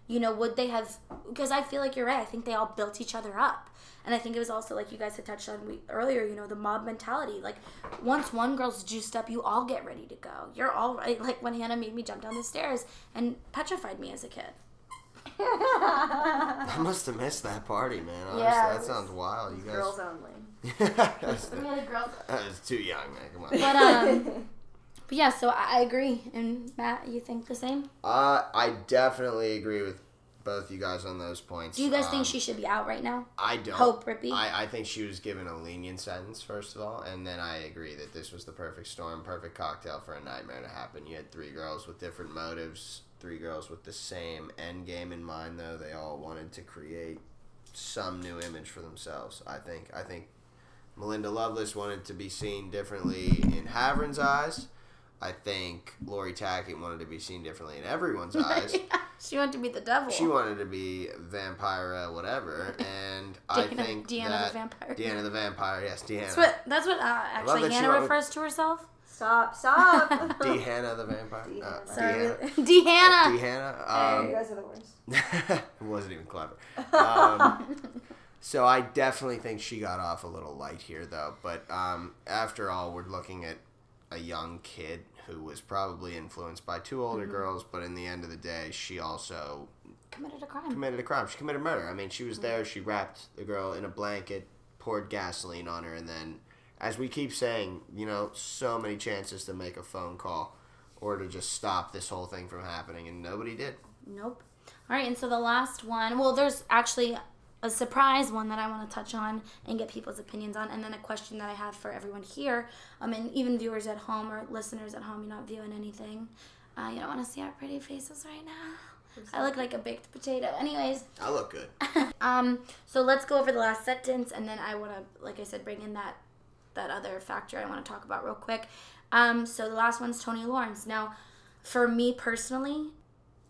A: You know, would they have? Because I feel like you're right. I think they all built each other up. And I think it was also like you guys had touched on we, earlier, you know, the mob mentality. Like, once one girl's juiced up, you all get ready to go. You're all right. Like when Hannah made me jump down the stairs and petrified me as a kid.
C: I *laughs* must have missed that party, man. Honestly,
A: Yeah,
C: that sounds wild. You guys.
D: Girls only.
C: That's the-
A: We had a girl.
C: that was too young, man. Come on.
A: But um, *laughs* but yeah. So I agree. And Matt, you think the same?
C: Uh, I definitely agree with both you guys on those points.
A: Do you guys
C: Um,
A: think she should be out right now?
C: I don't.
A: Hope Rippey?
C: I, I think she was given a lenient sentence, first of all, and then I agree that this was the perfect storm, perfect cocktail for a nightmare to happen. You had three girls with different motives, three girls with the same end game in mind, though. They all wanted to create some new image for themselves. I think. I think Melinda Loveless wanted to be seen differently in Heavrin's eyes. I think Laurie Tackett wanted to be seen differently in everyone's *laughs* eyes.
A: she wanted to be the devil.
C: She wanted to be vampire, whatever, *laughs* and I
A: Deanna-
C: think
A: Deanna the vampire.
C: Deanna the vampire, yes, Deanna.
A: That's what that's what uh, actually
C: that
A: Hannah
C: went with-
A: refers to herself.
D: Stop! Stop! *laughs*
C: Dehanna the vampire. Uh,
D: Deanna.
A: Sorry,
C: Deanna.
A: Deanna.
C: Deanna.
D: you
C: Um,
D: guys are the worst.
C: it wasn't even clever. Um, so I definitely think she got off a little light here, though. But um, after all, we're looking at a young kid who was probably influenced by two older mm-hmm. girls, but in the end of the day, she also
A: Committed a crime.
C: committed a crime. She committed murder. I mean, she was mm-hmm. there. She wrapped the girl in a blanket, poured gasoline on her, and then, as we keep saying, you know, so many chances to make a phone call or to just stop this whole thing from happening, and nobody did.
A: Nope. All right, and so the last one. Well, there's actually a surprise one that I want to touch on and get people's opinions on, and then a question that I have for everyone here, um, and even viewers at home or listeners at home. You're not viewing anything. Uh, you don't want to see our pretty faces right now. I look like a baked potato. Anyways,
C: I look good. *laughs*
A: um, so let's go over the last sentence, and then I want to, like I said, bring in that that other factor I want to talk about real quick. Um, so the last one's Toni Lawrence. Now, for me personally,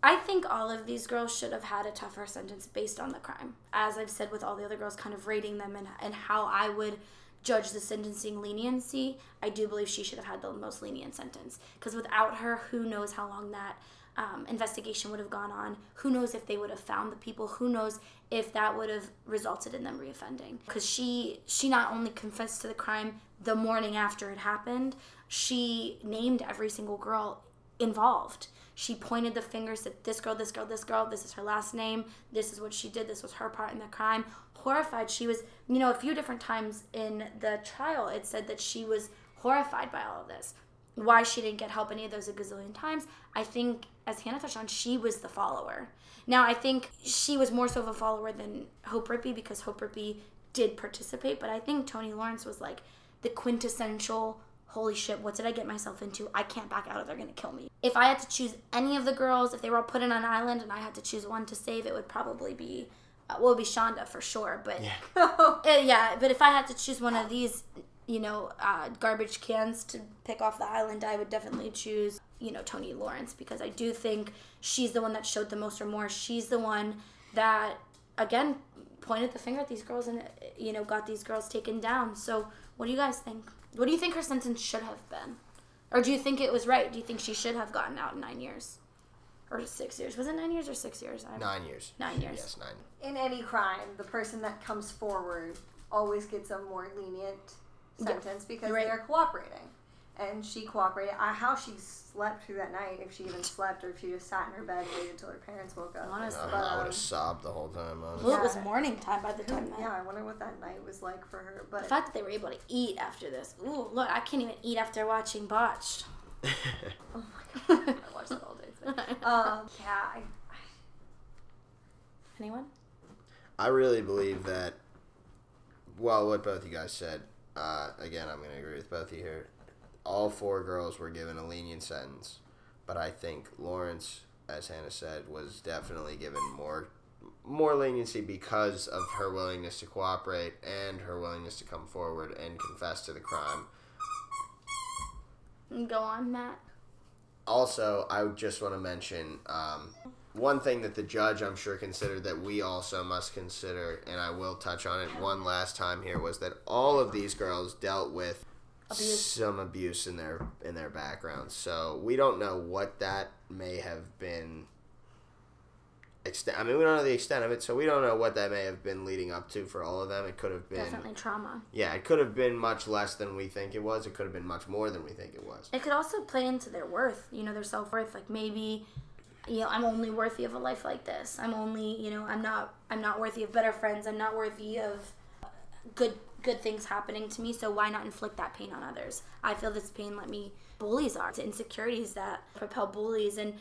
A: I think all of these girls should have had a tougher sentence based on the crime. As I've said with all the other girls, kind of rating them and, and how I would judge the sentencing leniency, I do believe she should have had the most lenient sentence. Because without her, who knows how long that um, investigation would have gone on? Who knows if they would have found the people? Who knows if that would have resulted in them reoffending? Because she she not only confessed to the crime the morning after it happened, she named every single girl involved. She pointed the fingers at this girl, this girl, this girl. This is her last name. This is what she did. This was her part in the crime. Horrified. She was, you know, a few different times in the trial, it said that she was horrified by all of this. Why she didn't get help any of those a gazillion times, I think, as Hannah touched on, she was the follower. Now, I think she was more so of a follower than Hope Rippey because Hope Rippey did participate, but I think Toni Lawrence was like the quintessential holy shit, what did I get myself into? I can't back out or they're gonna kill me. If I had to choose any of the girls, if they were all put in an island and I had to choose one to save, it would probably be, uh, well, it be Shanda for sure. But yeah. *laughs* yeah, but if I had to choose one of these, you know, uh, garbage cans to pick off the island, I would definitely choose, you know, Toni Lawrence because I do think she's the one that showed the most remorse. She's the one that, again, pointed the finger at these girls and, you know, got these girls taken down. So, what do you guys think? What do you think her sentence should have been? Or do you think it was right? Do you think she should have gotten out in nine years? Or six years? Was it nine years or six years? I
C: Nine years.
A: Nine years.
C: Yes, nine.
D: In any crime, the person that comes forward always gets a more lenient sentence because
A: right.
D: they're cooperating. And she cooperated. I, how she slept through that night, if she even slept, or if she just sat in her bed and waited until her parents woke up.
A: Honestly.
C: I, I would
D: um,
C: have sobbed the whole time, honestly.
A: Well, it was morning time by the time that.
D: Yeah, I wonder what that night was like for her. But
A: The fact that they were able to eat after this. Ooh, look, I can't even eat after watching Botched. *laughs*
D: oh my god, I watched that all day. Today. *laughs* Um, yeah, I,
A: Anyone?
C: I really believe that. Well, what both you guys said. Uh, again, I'm going to agree with both of you here. All four girls were given a lenient sentence, but I think Lawrence, as Hannah said, was definitely given more more leniency because of her willingness to cooperate and her willingness to come forward and confess to the crime.
A: Go on, Matt.
C: Also, I just want to mention um, one thing that the judge, I'm sure, considered that we also must consider, and I will touch on it one last time here, was that all of these girls dealt with some abuse in their in their backgrounds. So we don't know what that may have been. Extent. I mean, we don't know the extent of it, so we don't know what that may have been leading up to for all of them. It could have been
A: Definitely trauma.
C: Yeah, it could have been much less than we think it was. It could have been much more than we think it was.
A: It could also play into their worth, you know, their self worth. Like maybe, you know, I'm only worthy of a life like this. I'm only, you know, I'm not, I'm not worthy of better friends. I'm not worthy of good, good things happening to me. So why not inflict that pain on others? I feel this pain let me. Bullies are. It's insecurities that propel bullies. And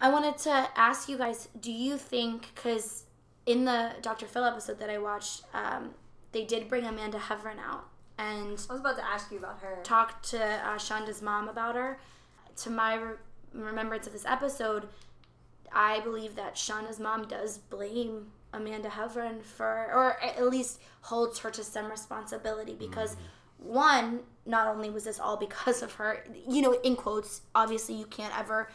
A: I wanted to ask you guys: Do you think? Because in the Dr. Phil episode that I watched, um, they did bring Amanda Heavrin out and
D: I was about to ask you about her.
A: talked to uh, Shanda's mom about her. To my re- remembrance of this episode, I believe that Shanda's mom does blame Amanda Heavrin for, or at least holds her to some responsibility because, mm. one, not only was this all because of her, you know, in quotes, obviously you can't ever,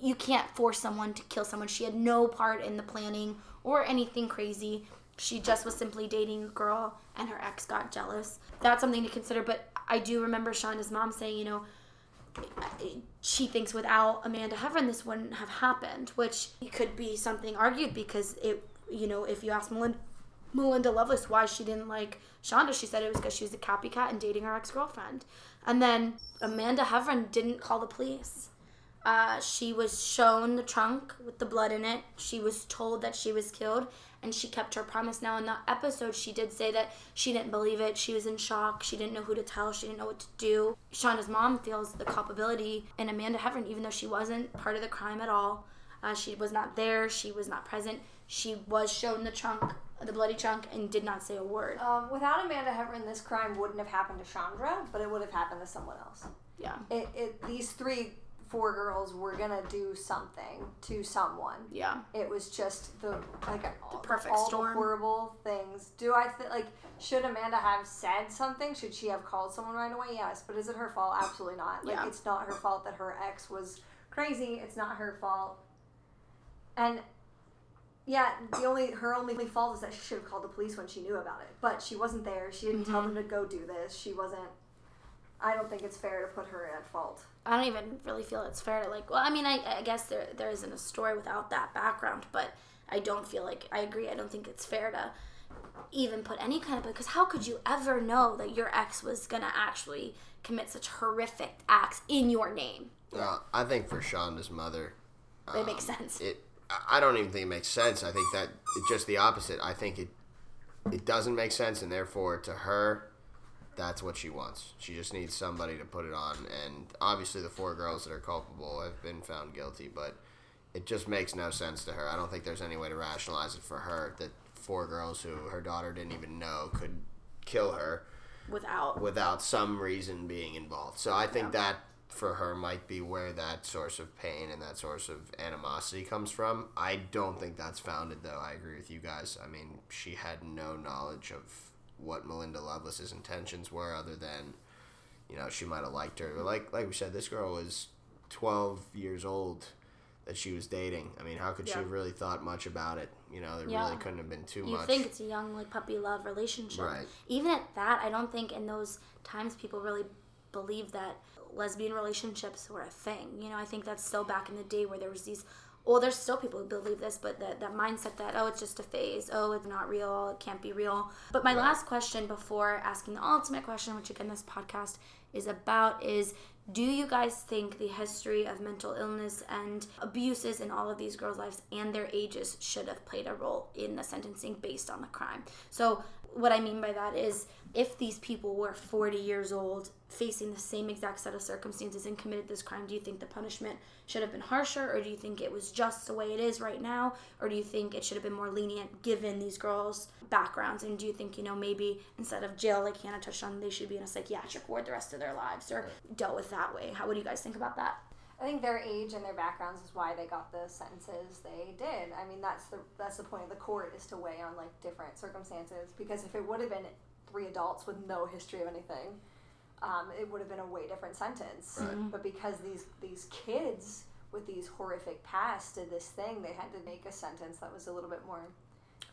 A: you can't force someone to kill someone. She had no part in the planning or anything crazy. She just was simply dating a girl and her ex got jealous. That's something to consider. But I do remember Shanda's mom saying, you know, she thinks without Amanda Heavrin this wouldn't have happened, which could be something argued because it, you know, if you ask Melinda, Melinda Loveless why she didn't like Shanda, she said it was because she was a copycat and dating her ex girlfriend. And then Amanda Heavrin didn't call the police. Uh, she was shown the trunk with the blood in it. She was told that she was killed, and she kept her promise. Now, in the episode, she did say that she didn't believe it. She was in shock. She didn't know who to tell. She didn't know what to do. Shanda's mom feels the culpability in Amanda Heavrin, even though she wasn't part of the crime at all. Uh, she was not there. She was not present. She was shown the trunk, the bloody trunk, and did not say a word.
D: Um, without Amanda Heavrin, this crime wouldn't have happened to Chandra, but it would have happened to someone else.
A: Yeah.
D: It, it these three, four girls were gonna do something to someone.
A: Yeah.
D: It was just the like all,
A: perfect
D: all
A: storm.
D: the horrible things. Do I th- like? Should Amanda have said something? Should she have called someone right away? Yes, but is it her fault? Absolutely not. Like
A: Yeah.
D: it's not her fault that her ex was crazy. It's not her fault. And yeah, the only her only fault is that she should have called the police when she knew about it. But she wasn't there. She didn't tell them to go do this. She wasn't. I don't think it's fair to put her at fault.
A: I don't even really feel it's fair to like. Well, I mean, I, I guess there there isn't a story without that background, but I don't feel like I agree. I don't think it's fair to even put any kind of because how could you ever know that your ex was gonna actually commit such horrific acts in your name?
C: Uh, I think for Shanda's mother,
A: It makes sense.
C: it I- don't even think it makes sense. I think that it's just the opposite. I think it it doesn't make sense, and therefore to her, that's what she wants. She just needs somebody to put it on, and obviously the four girls that are culpable have been found guilty, but it just makes no sense to her. I don't think there's any way to rationalize it for her that four girls who her daughter didn't even know could kill her
A: Without
C: without some reason being involved. So I think that for her might be where that source of pain and that source of animosity comes from. I don't think that's founded though. I agree with you guys. I mean, she had no knowledge of what Melinda Loveless's intentions were other than you know, she might have liked her. But like like we said, this girl was 12 years old that she was dating. I mean, how could she have really thought much about it? You know, there
A: Yeah.
C: really couldn't have been too
A: you
C: much.
A: You think it's a young like puppy love relationship.
C: Right.
A: Even at that, I don't think in those times people really believed that lesbian relationships were a thing. You know, I think that's still back in the day where there was these. Well, there's still people who believe this, but that, that mindset that oh, it's just a phase. Oh, it's not real. It can't be real. But my last question before asking the ultimate question, which again this podcast is about, is do you guys think the history of mental illness and abuses in all of these girls' lives and their ages should have played a role in the sentencing based on the crime? So, what I mean by that is if these people were 40 years old facing the same exact set of circumstances and committed this crime, do you think the punishment should have been harsher or do you think it was just the way it is right now or do you think it should have been more lenient given these girls' backgrounds and do you think, you know, maybe instead of jail like Hannah touched on, they should be in a psychiatric ward the rest of their lives or dealt with that way? How would you guys think about that?
D: I think their age and their backgrounds is why they got the sentences they did. I mean, that's the that's the point of the court is to weigh on like different circumstances. Because if it would have been three adults with no history of anything, um, it would have been a way different sentence. But because these these kids with these horrific pasts did this thing, they had to make a sentence that was a little bit more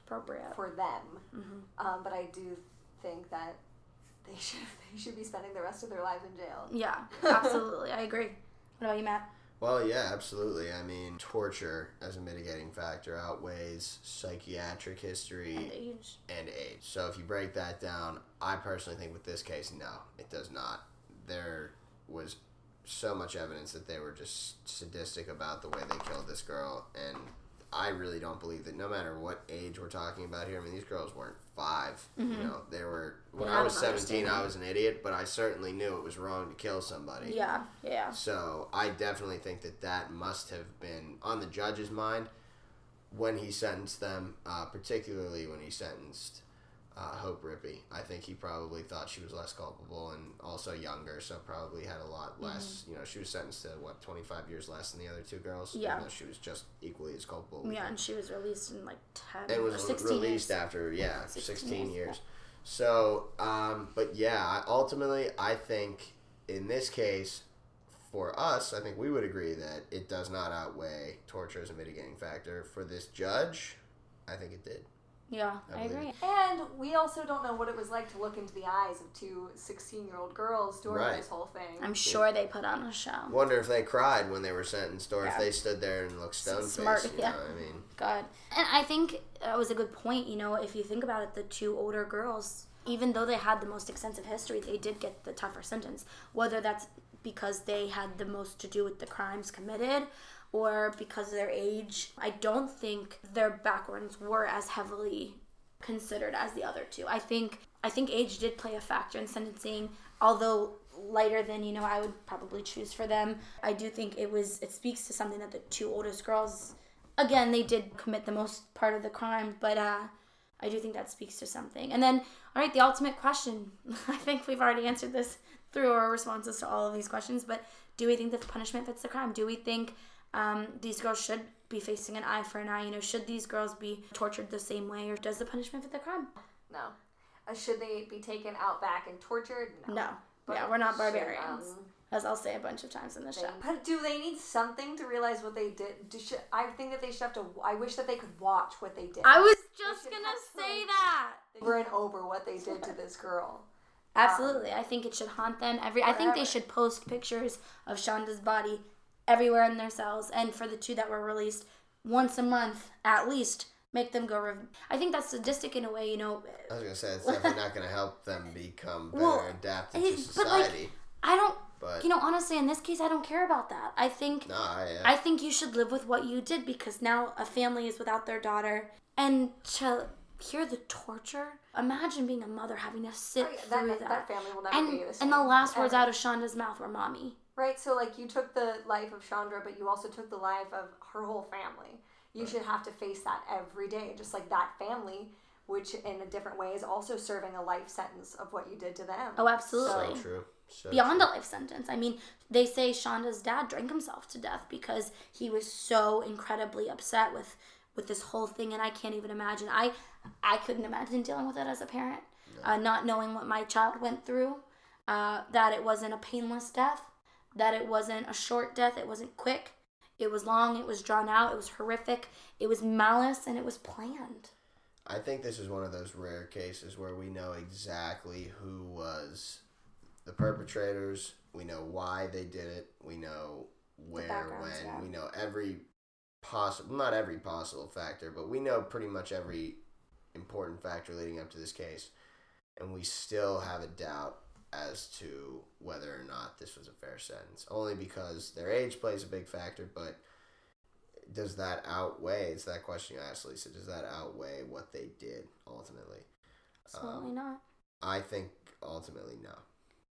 A: Appropriate.
D: for them. Um, but I do think that they *laughs* should they should be spending the rest of their lives in jail.
A: Yeah, *laughs* absolutely. I agree. What about you, Matt?
C: Well, yeah, absolutely. I mean, torture as a mitigating factor outweighs psychiatric history
A: And age.
C: and age. So if you break that down, I personally think with this case, no, it does not. There was so much evidence that they were just sadistic about the way they killed this girl, and I really don't believe that no matter what age we're talking about here, I mean, these girls weren't 5 You know, they were. When
A: They
C: I was 17, I was an idiot, but I certainly knew it was wrong to kill somebody.
A: Yeah, yeah.
C: So I definitely think that that must have been on the judge's mind when he sentenced them, uh, particularly when he sentenced uh, Hope Rippey. I think he probably thought she was less culpable and also younger, so probably had a lot less. You know, she was sentenced to what twenty five years less than the other two girls.
A: Yeah.
C: even though she was just equally as culpable.
A: Yeah, and she was released in like 10
C: it was
A: 16
C: released
A: years.
C: after yeah
A: 16
C: 16,
A: years,
C: years, so um, but yeah ultimately i think in this case for us i think we would agree that it does not outweigh torture as a mitigating factor for this judge i think it did
A: Yeah,
C: I
A: I, agree.
D: And we also don't know what it was like to look into the eyes of two 16 year old girls during
C: Right.
D: this whole thing.
A: I'm sure they put on a show.
C: wonder if they cried when they were sentenced or if they stood there and looked stone
A: smart,
C: faced you
A: yeah.
C: know what i mean
A: God. And I think that was a good point. You know, if you think about it, the two older girls, even though they had the most extensive history, they did get the tougher sentence. Whether that's because they had the most to do with the crimes committed or because of their age, I don't think their backgrounds were as heavily considered as the other two. I think I think age did play a factor in sentencing, although lighter than you know I would probably choose for them. I do think it was it speaks to something that the two oldest girls again they did commit the most part of the crime, but uh I do think that speaks to something. And then all right, the ultimate question. *laughs* I think we've already answered this through our responses to all of these questions, but do we think that the punishment fits the crime? Do we think um, these girls should be facing an eye for an eye? You know, should these girls be tortured the same way, or does the punishment fit the crime?
D: no. Uh, should they be taken out back and tortured?
A: No.
D: But
A: yeah, we're not
D: should,
A: barbarians,
D: um,
A: as I'll say a bunch of times in the show.
D: But do they need something to realize what they did? Do, should, I think that they should have to. I wish that they could watch what they did.
A: I was just gonna
D: have
A: say
D: some-
A: that.
D: over and over what they did to this girl. *laughs*
A: Absolutely, I think it should haunt them. Every, I think they should post pictures of Shanda's body everywhere in their cells, and for the two that were released, once a month at least, make them go. Rev- I think that's sadistic in a way, you know.
C: i was gonna say it's definitely not gonna help them become *laughs* better
A: Well,
C: adapted
A: it-
C: to
A: but, like, I don't,
C: but,
A: you know, honestly, in this case, I don't care about that. I think
C: no I, uh,
A: I think you should live with what you did because now a family is without their daughter. And to hear the torture, imagine being a mother having to sit
D: Oh, yeah,
A: through
D: that-
A: that.
D: that family will never
A: and,
D: be the
A: And the last words
D: ever.
A: out of Shanda's mouth were mommy.
D: Right? So, like, you took the life of Chandra, but you also took the life of her whole family. You should have to face that every day, just like that family, which in a different way is also serving a life sentence of what you did to them.
A: Oh, absolutely.
C: so true so
A: Beyond
C: true.
A: a life sentence. I mean, they say Shanda's dad drank himself to death because he was so incredibly upset with with this whole thing, and I can't even imagine. I I couldn't imagine dealing with it as a parent, uh, not knowing what my child went through. Uh, that it wasn't a painless death, that it wasn't a short death, it wasn't quick, it was long, it was drawn out, it was horrific, it was malice, and it was planned.
C: I think this is one of those rare cases where we know exactly who was the perpetrators. We know why they did it. We know where, when.
A: yeah.
C: We know every possible, not every possible factor, but we know pretty much every important factor leading up to this case. And we still have a doubt as to whether or not this was a fair sentence. Only because their age plays a big factor, but does that outweigh? It's that question you asked, Lisa. Does that outweigh what they did ultimately?
A: Absolutely
C: Um,
A: not.
C: I think ultimately no.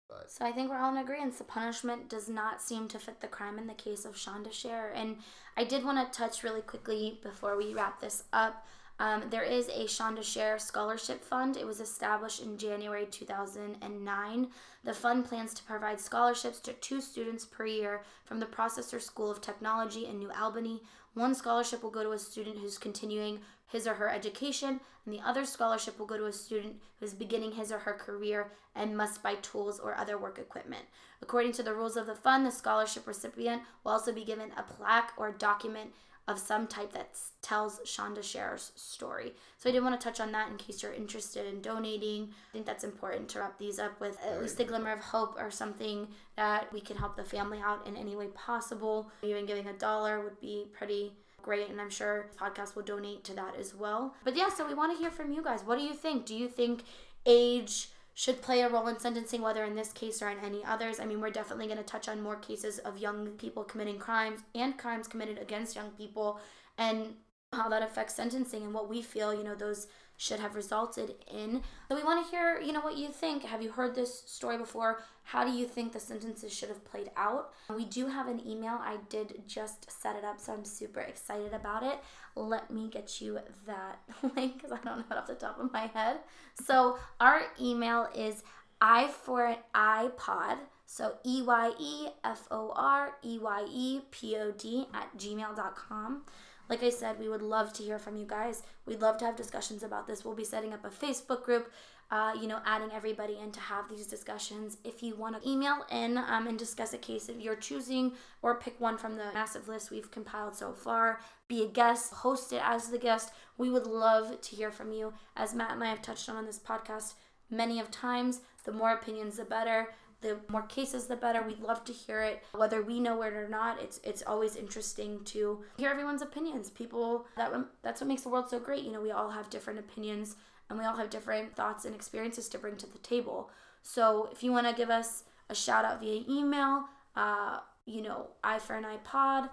C: But
A: So I think we're all in agreement. The punishment does not seem to fit the crime in the case of Shanda Sharer. And I did want to touch really quickly before we wrap this up. Um, there is a Shanda Sharer Scholarship Fund. It was established in January 2009. The fund plans to provide scholarships to two students per year from the Prosser School of Technology in New Albany, One scholarship will go to a student who's continuing his or her education, and the other scholarship will go to a student who's beginning his or her career and must buy tools or other work equipment. According to the rules of the fund, the scholarship recipient will also be given a plaque or document of some type that tells Shanda Sharer's story. So I did want to touch on that in case you're interested in donating. I think that's important to wrap these up with at least a glimmer of hope or something that we can help the family out in any way possible. Even giving a dollar would be pretty great and I'm sure podcast will donate to that as well. But yeah, so we want to hear from you guys. What do you think? Do you think age should play a role in sentencing, whether in this case or in any others. I mean, we're definitely going to touch on more cases of young people committing crimes and crimes committed against young people and how that affects sentencing and what we feel, you know, those should have resulted in. So we want to hear, you know, what you think. Have you heard this story before? How do you think the sentences should have played out? We do have an email. I did just set it up, so I'm super excited about it. Let me get you that *laughs* link because I don't know it off the top of my head. So our email is I for iPod. So E Y E F O R E Y E P O D at gmail.com. Like I said, we would love to hear from you guys. We'd love to have discussions about this. We'll be setting up a Facebook group, uh, you know, adding everybody in to have these discussions. If you want to email in um, and discuss a case if you're choosing or pick one from the massive list we've compiled so far, be a guest, host it as the guest, we would love to hear from you. As Matt and I have touched on on this podcast many of times, the more opinions, the better the more cases the better. We'd love to hear it. Whether we know it or not it's it's always interesting to hear everyone's opinions. People that that's what makes the world so great. You know we all have different opinions and we all have different thoughts and experiences to bring to the table. So if you want to give us a shout out via email uh you know i for an ipod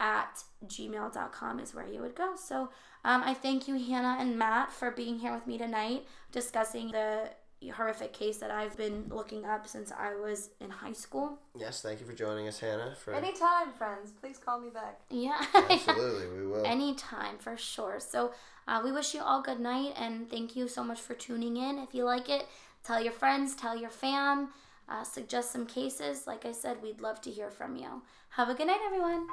A: at gmail.com is where you would go. So um, i thank you hannah and matt for being here with me tonight discussing the horrific case that I've been looking up since I was in high school.
C: Yes, thank you for joining us, Hannah. For
D: Anytime, friends. Please call me back.
A: Yeah. *laughs*
C: absolutely, we will.
A: Anytime, for sure. So uh, we wish you all good night and thank you so much for tuning in. If you like it, tell your friends, tell your fam, uh, suggest some cases. Like I said, we'd love to hear from you. Have a good night, everyone.